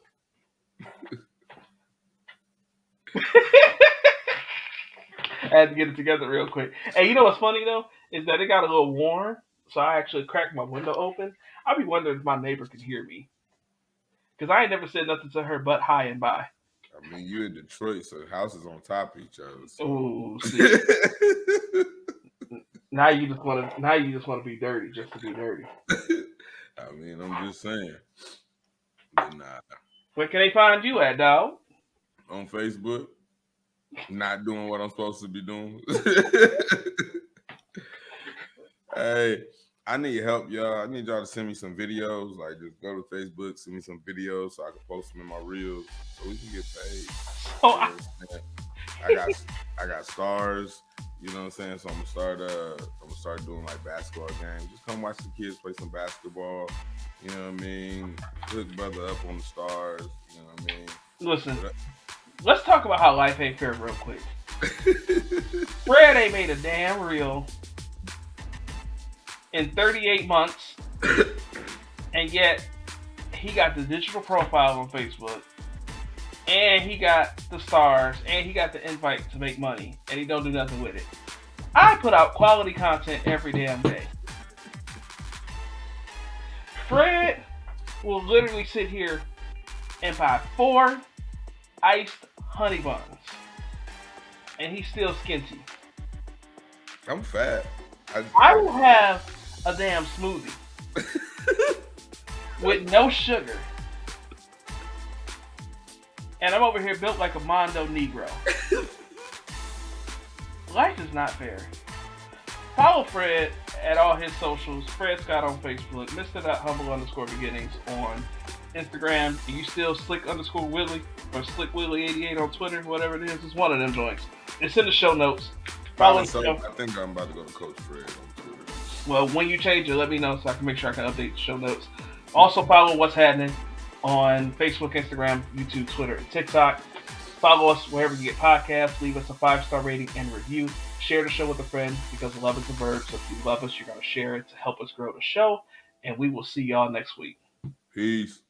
*laughs* I had to get it together real quick. Hey, you know what's funny though is that it got a little warm, so I actually cracked my window open. I'd be wondering if my neighbor could hear me, because I ain't never said nothing to her but hi and bye. I mean, you in Detroit, so houses on top of each other. So. Ooh, *laughs* now you just want to now you just want to be dirty just to be dirty. *laughs* I mean, I'm just saying. But nah, Where can they find you at, dog? on Facebook, not doing what I'm supposed to be doing. *laughs* hey, I need help, y'all. I need y'all to send me some videos. Like, just go to Facebook, send me some videos so I can post them in my reels so we can get paid. Oh, I? I got I got stars. You know what I'm saying? So I'm gonna start uh I'm gonna start doing like basketball games. Just come watch the kids play some basketball. You know what I mean? Hook brother up on the stars. You know what I mean? listen, let's talk about how life ain't fair real quick. *laughs* Fred ain't made a damn reel in 38 months, *coughs* and yet he got the digital profile on Facebook, and he got the stars, and he got the invite to make money, and he don't do nothing with it. I put out quality content every damn day. Fred will literally sit here and buy four iced honey buns, and he's still skinty. I'm fat. I, I will have a damn smoothie *laughs* with no sugar. And I'm over here built like a Mondo Negro. *laughs* Life is not fair. Follow Fred at all his socials. Fred Scott on Facebook. Mr. Humble underscore beginnings on Instagram. Are you still slick underscore Willie or slick Willie 88 on Twitter? Whatever it is, it's one of them joints. It's in the show notes. Follow so. I think I'm about to go to Coach Fred on Twitter. Well, when you change it, let me know so I can make sure I can update the show notes. Also, follow Whus Hattnin on Facebook, Instagram, YouTube, Twitter, and TikTok. Follow us wherever you get podcasts. Leave us a five star rating and review. Share the show with a friend because love is a verb. So if you love us, you're going to share it to help us grow the show. And we will see y'all next week. Peace.